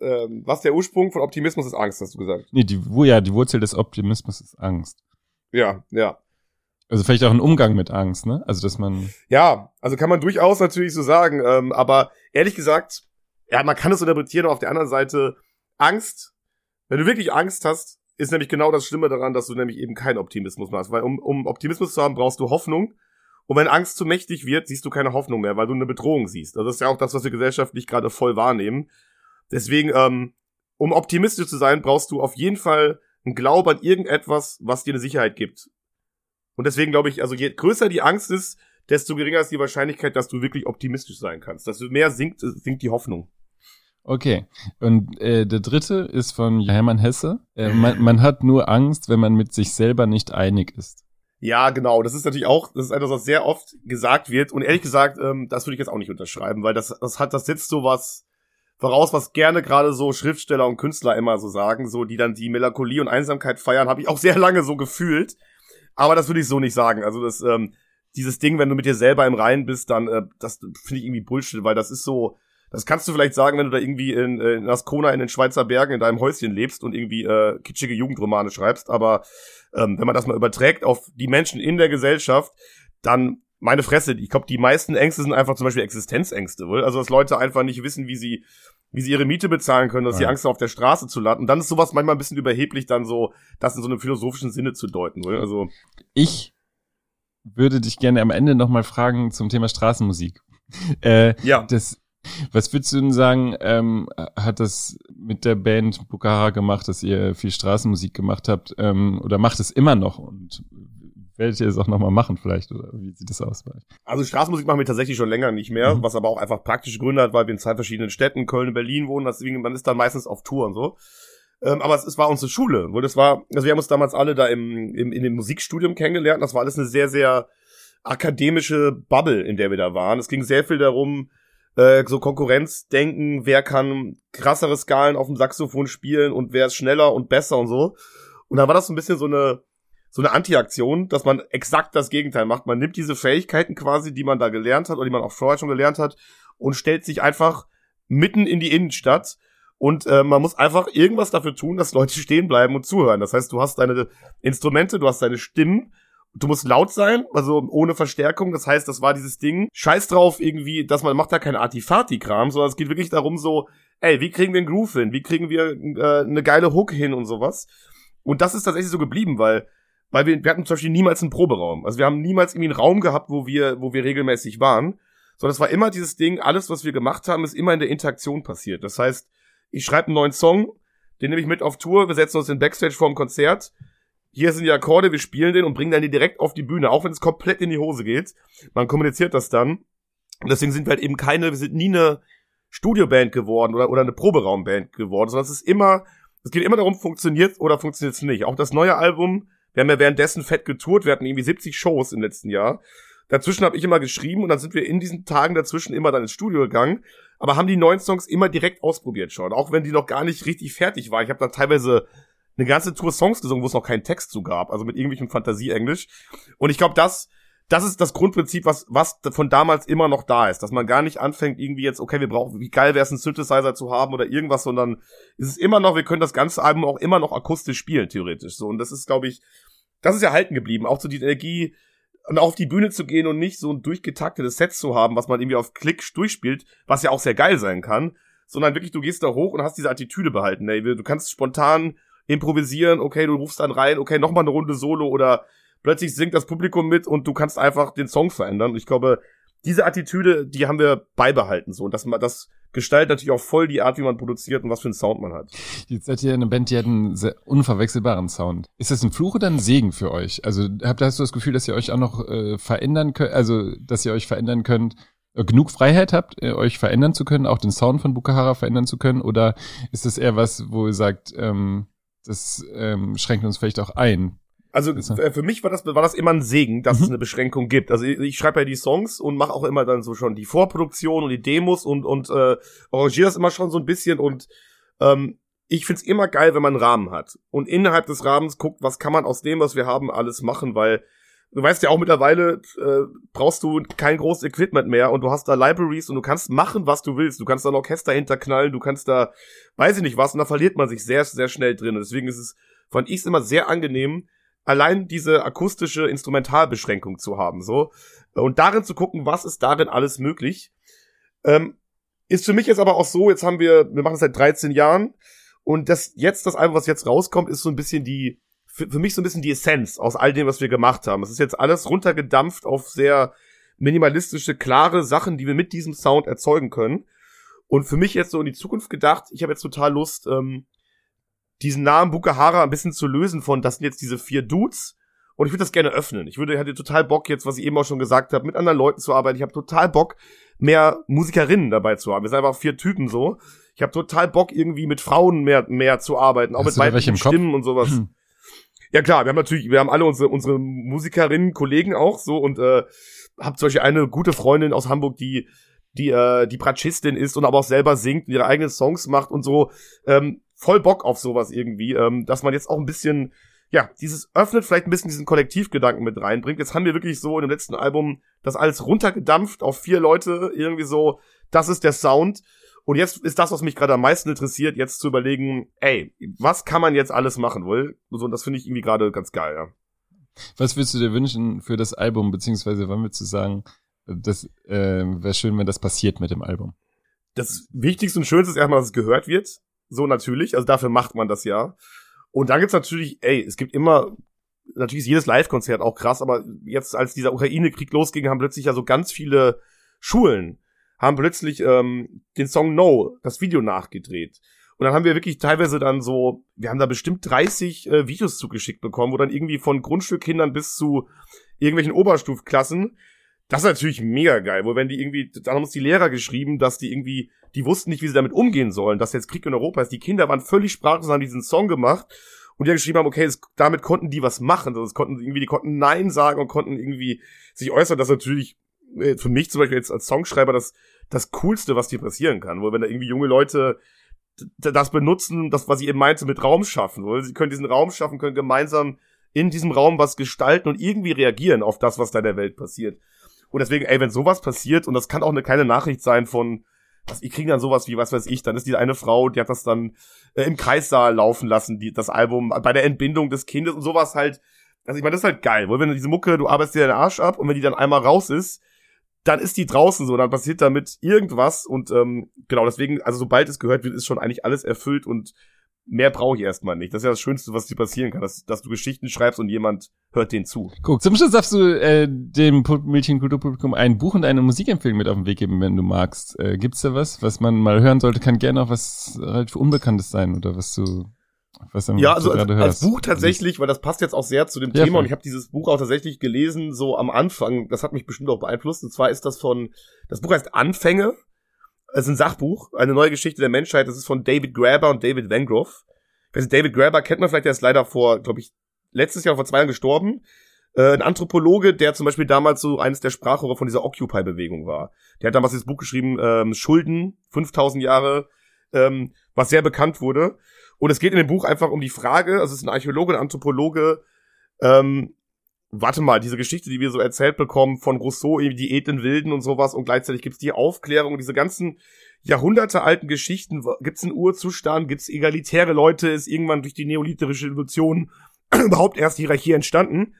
äh, was der Ursprung von Optimismus ist Angst, hast du gesagt. Nee, die, ja, die Wurzel des Optimismus ist Angst. Ja, ja. Also vielleicht auch ein Umgang mit Angst, ne? Also dass man. Ja, also kann man durchaus natürlich so sagen. Ähm, aber ehrlich gesagt, ja, man kann es interpretieren. Auf der anderen Seite Angst. Wenn du wirklich Angst hast, ist nämlich genau das Schlimme daran, dass du nämlich eben keinen Optimismus machst. Weil um, um Optimismus zu haben, brauchst du Hoffnung. Und wenn Angst zu mächtig wird, siehst du keine Hoffnung mehr, weil du eine Bedrohung siehst. Also das ist ja auch das, was wir gesellschaftlich gerade voll wahrnehmen. Deswegen, ähm, um optimistisch zu sein, brauchst du auf jeden Fall ein Glaube an irgendetwas, was dir eine Sicherheit gibt. Und deswegen glaube ich, also je größer die Angst ist, desto geringer ist die Wahrscheinlichkeit, dass du wirklich optimistisch sein kannst. Desto mehr sinkt, sinkt die Hoffnung. Okay. Und äh, der dritte ist von Hermann Hesse. Äh, man, man hat nur Angst, wenn man mit sich selber nicht einig ist. Ja, genau. Das ist natürlich auch, das ist etwas, was sehr oft gesagt wird. Und ehrlich gesagt, ähm, das würde ich jetzt auch nicht unterschreiben, weil das, das hat, das setzt so was voraus, was gerne gerade so Schriftsteller und Künstler immer so sagen, so die dann die Melancholie und Einsamkeit feiern, habe ich auch sehr lange so gefühlt. Aber das würde ich so nicht sagen. Also das, ähm, dieses Ding, wenn du mit dir selber im Reinen bist, dann, äh, das finde ich irgendwie Bullshit, weil das ist so, das kannst du vielleicht sagen, wenn du da irgendwie in, äh, in Ascona in den Schweizer Bergen in deinem Häuschen lebst und irgendwie äh, kitschige Jugendromane schreibst. Aber ähm, wenn man das mal überträgt auf die Menschen in der Gesellschaft, dann meine Fresse, ich glaube, die meisten Ängste sind einfach zum Beispiel Existenzängste, wohl? Also dass Leute einfach nicht wissen, wie sie wie sie ihre Miete bezahlen können, dass ja. sie Angst haben, auf der Straße zu landen. Und dann ist sowas manchmal ein bisschen überheblich, dann so das in so einem philosophischen Sinne zu deuten. Wohl? Also ich würde dich gerne am Ende nochmal fragen zum Thema Straßenmusik. Äh, ja. Das was würdest du denn sagen, ähm, hat das mit der Band Bukara gemacht, dass ihr viel Straßenmusik gemacht habt ähm, oder macht es immer noch und werdet ihr es auch nochmal machen vielleicht oder wie sieht das aus bei euch? Also Straßenmusik machen wir tatsächlich schon länger nicht mehr, mhm. was aber auch einfach praktische Gründe hat, weil wir in zwei verschiedenen Städten, Köln und Berlin wohnen, deswegen man ist dann meistens auf Tour und so. Ähm, aber es, es war unsere Schule, wo das war, also wir haben uns damals alle da im, im in dem Musikstudium kennengelernt, das war alles eine sehr sehr akademische Bubble, in der wir da waren. Es ging sehr viel darum, äh, so Konkurrenzdenken, wer kann krassere Skalen auf dem Saxophon spielen und wer ist schneller und besser und so. Und da war das so ein bisschen so eine so eine Anti-Aktion, dass man exakt das Gegenteil macht. Man nimmt diese Fähigkeiten quasi, die man da gelernt hat oder die man auch vorher schon gelernt hat und stellt sich einfach mitten in die Innenstadt und äh, man muss einfach irgendwas dafür tun, dass Leute stehen bleiben und zuhören. Das heißt, du hast deine Instrumente, du hast deine Stimmen du musst laut sein, also ohne Verstärkung. Das heißt, das war dieses Ding. Scheiß drauf irgendwie, dass man macht da kein Artifati-Kram, sondern es geht wirklich darum so, ey, wie kriegen wir einen Groove hin? Wie kriegen wir äh, eine geile Hook hin und sowas? Und das ist tatsächlich so geblieben, weil weil wir, wir hatten zum Beispiel niemals einen Proberaum. Also wir haben niemals irgendwie einen Raum gehabt, wo wir, wo wir regelmäßig waren. Sondern es war immer dieses Ding, alles, was wir gemacht haben, ist immer in der Interaktion passiert. Das heißt, ich schreibe einen neuen Song, den nehme ich mit auf Tour, wir setzen uns in Backstage vorm Konzert, hier sind die Akkorde, wir spielen den und bringen dann die direkt auf die Bühne, auch wenn es komplett in die Hose geht. Man kommuniziert das dann. Und deswegen sind wir halt eben keine, wir sind nie eine Studioband geworden oder, oder eine Proberaumband geworden, sondern es ist immer, es geht immer darum, funktioniert oder funktioniert es nicht. Auch das neue Album, wir haben ja währenddessen fett getourt, wir hatten irgendwie 70 Shows im letzten Jahr. Dazwischen habe ich immer geschrieben und dann sind wir in diesen Tagen dazwischen immer dann ins Studio gegangen, aber haben die neuen Songs immer direkt ausprobiert schon, auch wenn die noch gar nicht richtig fertig waren. Ich habe da teilweise eine ganze Tour Songs gesungen, wo es noch keinen Text zu gab, also mit irgendwelchem Fantasieenglisch. Und ich glaube, das, das ist das Grundprinzip, was, was von damals immer noch da ist, dass man gar nicht anfängt, irgendwie jetzt, okay, wir brauchen, wie geil wäre es, einen Synthesizer zu haben oder irgendwas, sondern ist es immer noch, wir können das ganze Album auch immer noch akustisch spielen, theoretisch. So, und das ist, glaube ich, das ist ja halten geblieben, auch so die Energie, und auf die Bühne zu gehen und nicht so ein durchgetaktetes Set zu haben, was man irgendwie auf Klick durchspielt, was ja auch sehr geil sein kann, sondern wirklich, du gehst da hoch und hast diese Attitüde behalten. Ey, du kannst spontan improvisieren, okay, du rufst dann rein, okay, nochmal eine Runde Solo oder plötzlich singt das Publikum mit und du kannst einfach den Song verändern. Und ich glaube, diese Attitüde, die haben wir beibehalten so und das, das gestaltet natürlich auch voll die Art, wie man produziert und was für einen Sound man hat. Jetzt seid ihr eine Band, die hat einen sehr unverwechselbaren Sound. Ist das ein Fluch oder ein Segen für euch? Also habt hast du das Gefühl, dass ihr euch auch noch äh, verändern könnt, also dass ihr euch verändern könnt, äh, genug Freiheit habt, äh, euch verändern zu können, auch den Sound von Bukahara verändern zu können? Oder ist das eher was, wo ihr sagt, ähm, das ähm, schränkt uns vielleicht auch ein. Also äh, für mich war das war das immer ein Segen, dass mhm. es eine Beschränkung gibt. Also ich, ich schreibe ja die Songs und mache auch immer dann so schon die Vorproduktion und die Demos und und äh, arrangiere das immer schon so ein bisschen und ähm, ich find's immer geil, wenn man einen Rahmen hat und innerhalb des Rahmens guckt, was kann man aus dem, was wir haben, alles machen, weil du weißt ja auch mittlerweile äh, brauchst du kein großes Equipment mehr und du hast da Libraries und du kannst machen, was du willst. Du kannst da ein Orchester hinterknallen, du kannst da, weiß ich nicht was, und da verliert man sich sehr, sehr schnell drin. Und deswegen ist es, fand ich es immer sehr angenehm, allein diese akustische Instrumentalbeschränkung zu haben, so. Und darin zu gucken, was ist darin alles möglich. Ähm, ist für mich jetzt aber auch so, jetzt haben wir, wir machen es seit 13 Jahren und das jetzt, das Album, was jetzt rauskommt, ist so ein bisschen die, für, für mich so ein bisschen die Essenz aus all dem, was wir gemacht haben. Es ist jetzt alles runtergedampft auf sehr minimalistische, klare Sachen, die wir mit diesem Sound erzeugen können. Und für mich jetzt so in die Zukunft gedacht, ich habe jetzt total Lust, ähm, diesen Namen Bukahara ein bisschen zu lösen von, das sind jetzt diese vier Dudes Und ich würde das gerne öffnen. Ich würde, ich hätte total Bock jetzt, was ich eben auch schon gesagt habe, mit anderen Leuten zu arbeiten. Ich habe total Bock, mehr Musikerinnen dabei zu haben. Wir sind einfach vier Typen so. Ich habe total Bock, irgendwie mit Frauen mehr, mehr zu arbeiten, auch Hast mit weiblichen? Stimmen und sowas. Hm. Ja klar, wir haben natürlich, wir haben alle unsere, unsere Musikerinnen, Kollegen auch so und äh, hab zum Beispiel eine gute Freundin aus Hamburg, die die äh, die Bratschistin ist und aber auch selber singt und ihre eigenen Songs macht und so. Ähm, voll Bock auf sowas irgendwie, ähm, dass man jetzt auch ein bisschen, ja, dieses öffnet vielleicht ein bisschen diesen Kollektivgedanken mit reinbringt. Jetzt haben wir wirklich so in dem letzten Album das alles runtergedampft auf vier Leute, irgendwie so, das ist der Sound. Und jetzt ist das, was mich gerade am meisten interessiert, jetzt zu überlegen, ey, was kann man jetzt alles machen, wohl? So, und das finde ich irgendwie gerade ganz geil, ja. Was würdest du dir wünschen für das Album, beziehungsweise wann würdest du sagen, das äh, wäre schön, wenn das passiert mit dem Album? das Wichtigste und Schönste ist erstmal, dass es gehört wird. So natürlich. Also dafür macht man das ja. Und dann gibt's natürlich, ey, es gibt immer, natürlich ist jedes Live-Konzert auch krass, aber jetzt, als dieser Ukraine-Krieg losging, haben plötzlich ja so ganz viele Schulen, haben plötzlich ähm, den Song No, das Video nachgedreht. Und dann haben wir wirklich teilweise dann so, wir haben da bestimmt 30 äh, Videos zugeschickt bekommen, wo dann irgendwie von Grundstückkindern bis zu irgendwelchen Oberstufklassen das ist natürlich mega geil, wo wenn die irgendwie, dann haben uns die Lehrer geschrieben, dass die irgendwie, die wussten nicht, wie sie damit umgehen sollen, dass jetzt Krieg in Europa ist. Die Kinder waren völlig sprachlos, haben diesen Song gemacht und die haben geschrieben haben, okay, das, damit konnten die was machen. Also, das konnten irgendwie, die konnten Nein sagen und konnten irgendwie sich äußern. Das ist natürlich äh, für mich zum Beispiel jetzt als Songschreiber das, das Coolste, was dir passieren kann. Wo wenn da irgendwie junge Leute das benutzen, das, was ich eben meinte, mit Raum schaffen. Wo sie können diesen Raum schaffen, können gemeinsam in diesem Raum was gestalten und irgendwie reagieren auf das, was da in der Welt passiert. Und deswegen, ey, wenn sowas passiert, und das kann auch eine kleine Nachricht sein von, was, ich kriege dann sowas wie, was weiß ich, dann ist die eine Frau, die hat das dann äh, im Kreissaal laufen lassen, die, das Album, bei der Entbindung des Kindes und sowas halt. Also ich meine, das ist halt geil, weil wenn du diese Mucke, du arbeitest dir den Arsch ab und wenn die dann einmal raus ist, dann ist die draußen so, dann passiert damit irgendwas und ähm, genau deswegen, also sobald es gehört wird, ist schon eigentlich alles erfüllt und mehr brauche ich erstmal nicht. Das ist ja das Schönste, was dir passieren kann, dass, dass du Geschichten schreibst und jemand hört denen zu. Guck, zum Schluss darfst du äh, dem Pu- Mädchenkulturpublikum ein Buch und eine Musikempfehlung mit auf den Weg geben, wenn du magst. Äh, gibt's da was, was man mal hören sollte? Kann gerne auch was relativ Unbekanntes sein oder was du, was du Ja, also als, als. Buch tatsächlich, weil das passt jetzt auch sehr zu dem Ja, Thema voll. und ich habe dieses Buch auch tatsächlich gelesen, so am Anfang, das hat mich bestimmt auch beeinflusst, und zwar ist das von, das Buch heißt Anfänge, ist ein Sachbuch, eine neue Geschichte der Menschheit, das ist von David Graeber und David Wengroff. Nicht, David Graeber kennt man vielleicht, der ist leider vor, glaube ich, letztes Jahr vor zwei Jahren gestorben. Äh, ein Anthropologe, der zum Beispiel damals so eines der Sprachrohre von dieser Occupy-Bewegung war. Der hat damals dieses Buch geschrieben, ähm, Schulden, 5000 Jahre, ähm, was sehr bekannt wurde. Und es geht in dem Buch einfach um die Frage, also es ist ein Archäologe, ein Anthropologe, ähm, warte mal, diese Geschichte, die wir so erzählt bekommen von Rousseau, die edlen Wilden und sowas und gleichzeitig gibt's die Aufklärung diese ganzen jahrhundertealten Geschichten, gibt's einen Urzustand, gibt's egalitäre Leute, ist irgendwann durch die neolithische Revolution überhaupt erst Hierarchie entstanden.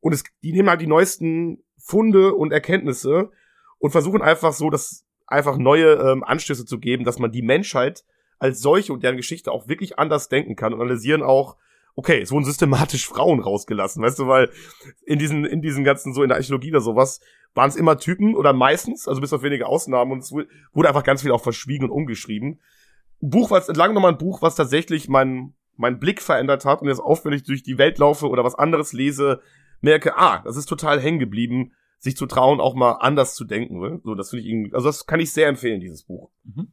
Und es, die nehmen halt die neuesten Funde und Erkenntnisse und versuchen einfach so, das einfach neue ähm, Anstöße zu geben, dass man die Menschheit als solche und deren Geschichte auch wirklich anders denken kann und analysieren auch, okay, es wurden systematisch Frauen rausgelassen, weißt du, weil in diesen, in diesen ganzen, so in der Archäologie oder sowas, waren es immer Typen oder meistens, also bis auf wenige Ausnahmen und es wu- wurde einfach ganz viel auch verschwiegen und umgeschrieben. Ein Buch, was entlang nochmal ein Buch, was tatsächlich meinen mein Blick verändert hat und jetzt ich durch die Welt laufe oder was anderes lese, merke, ah, das ist total hängen geblieben, sich zu trauen, auch mal anders zu denken. ne? So, das finde ich irgendwie, also das kann ich sehr empfehlen, dieses Buch. Mhm.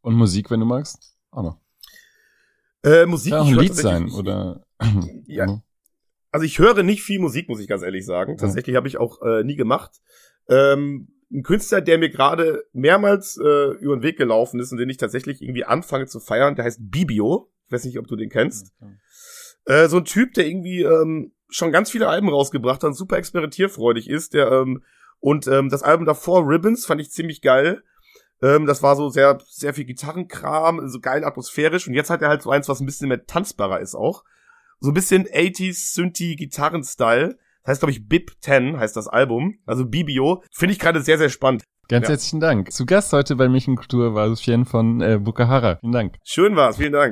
Und Musik, wenn du magst? Auch noch. Äh, Musik. Kann auch ein Lied sein, oder? Ja. Also ich höre nicht viel Musik, muss ich ganz ehrlich sagen. Tatsächlich habe ich auch äh, nie gemacht. Ähm, ein Künstler, der mir gerade mehrmals äh, über den Weg gelaufen ist und den ich tatsächlich irgendwie anfange zu feiern, der heißt Bibio. Ich weiß nicht, ob du den kennst. Äh, so ein Typ, der irgendwie ähm, schon ganz viele Alben rausgebracht hat, super experimentierfreudig ist, der ähm, und ähm, das Album davor, Ribbons, fand ich ziemlich geil. Ähm, das war so sehr, sehr viel Gitarrenkram, so geil atmosphärisch. Und jetzt hat er halt so eins, was ein bisschen mehr tanzbarer ist auch. So ein bisschen 80s Synthi Gitarren-Style. Das heißt, glaube ich, Bib 10 heißt das Album. Also Bibio. Finde ich gerade sehr, sehr spannend. Ganz Ja. herzlichen Dank. Zu Gast heute bei Mich in Kultur war Sufjan von äh, Bukahara. Vielen Dank. Schön war's. Vielen Dank.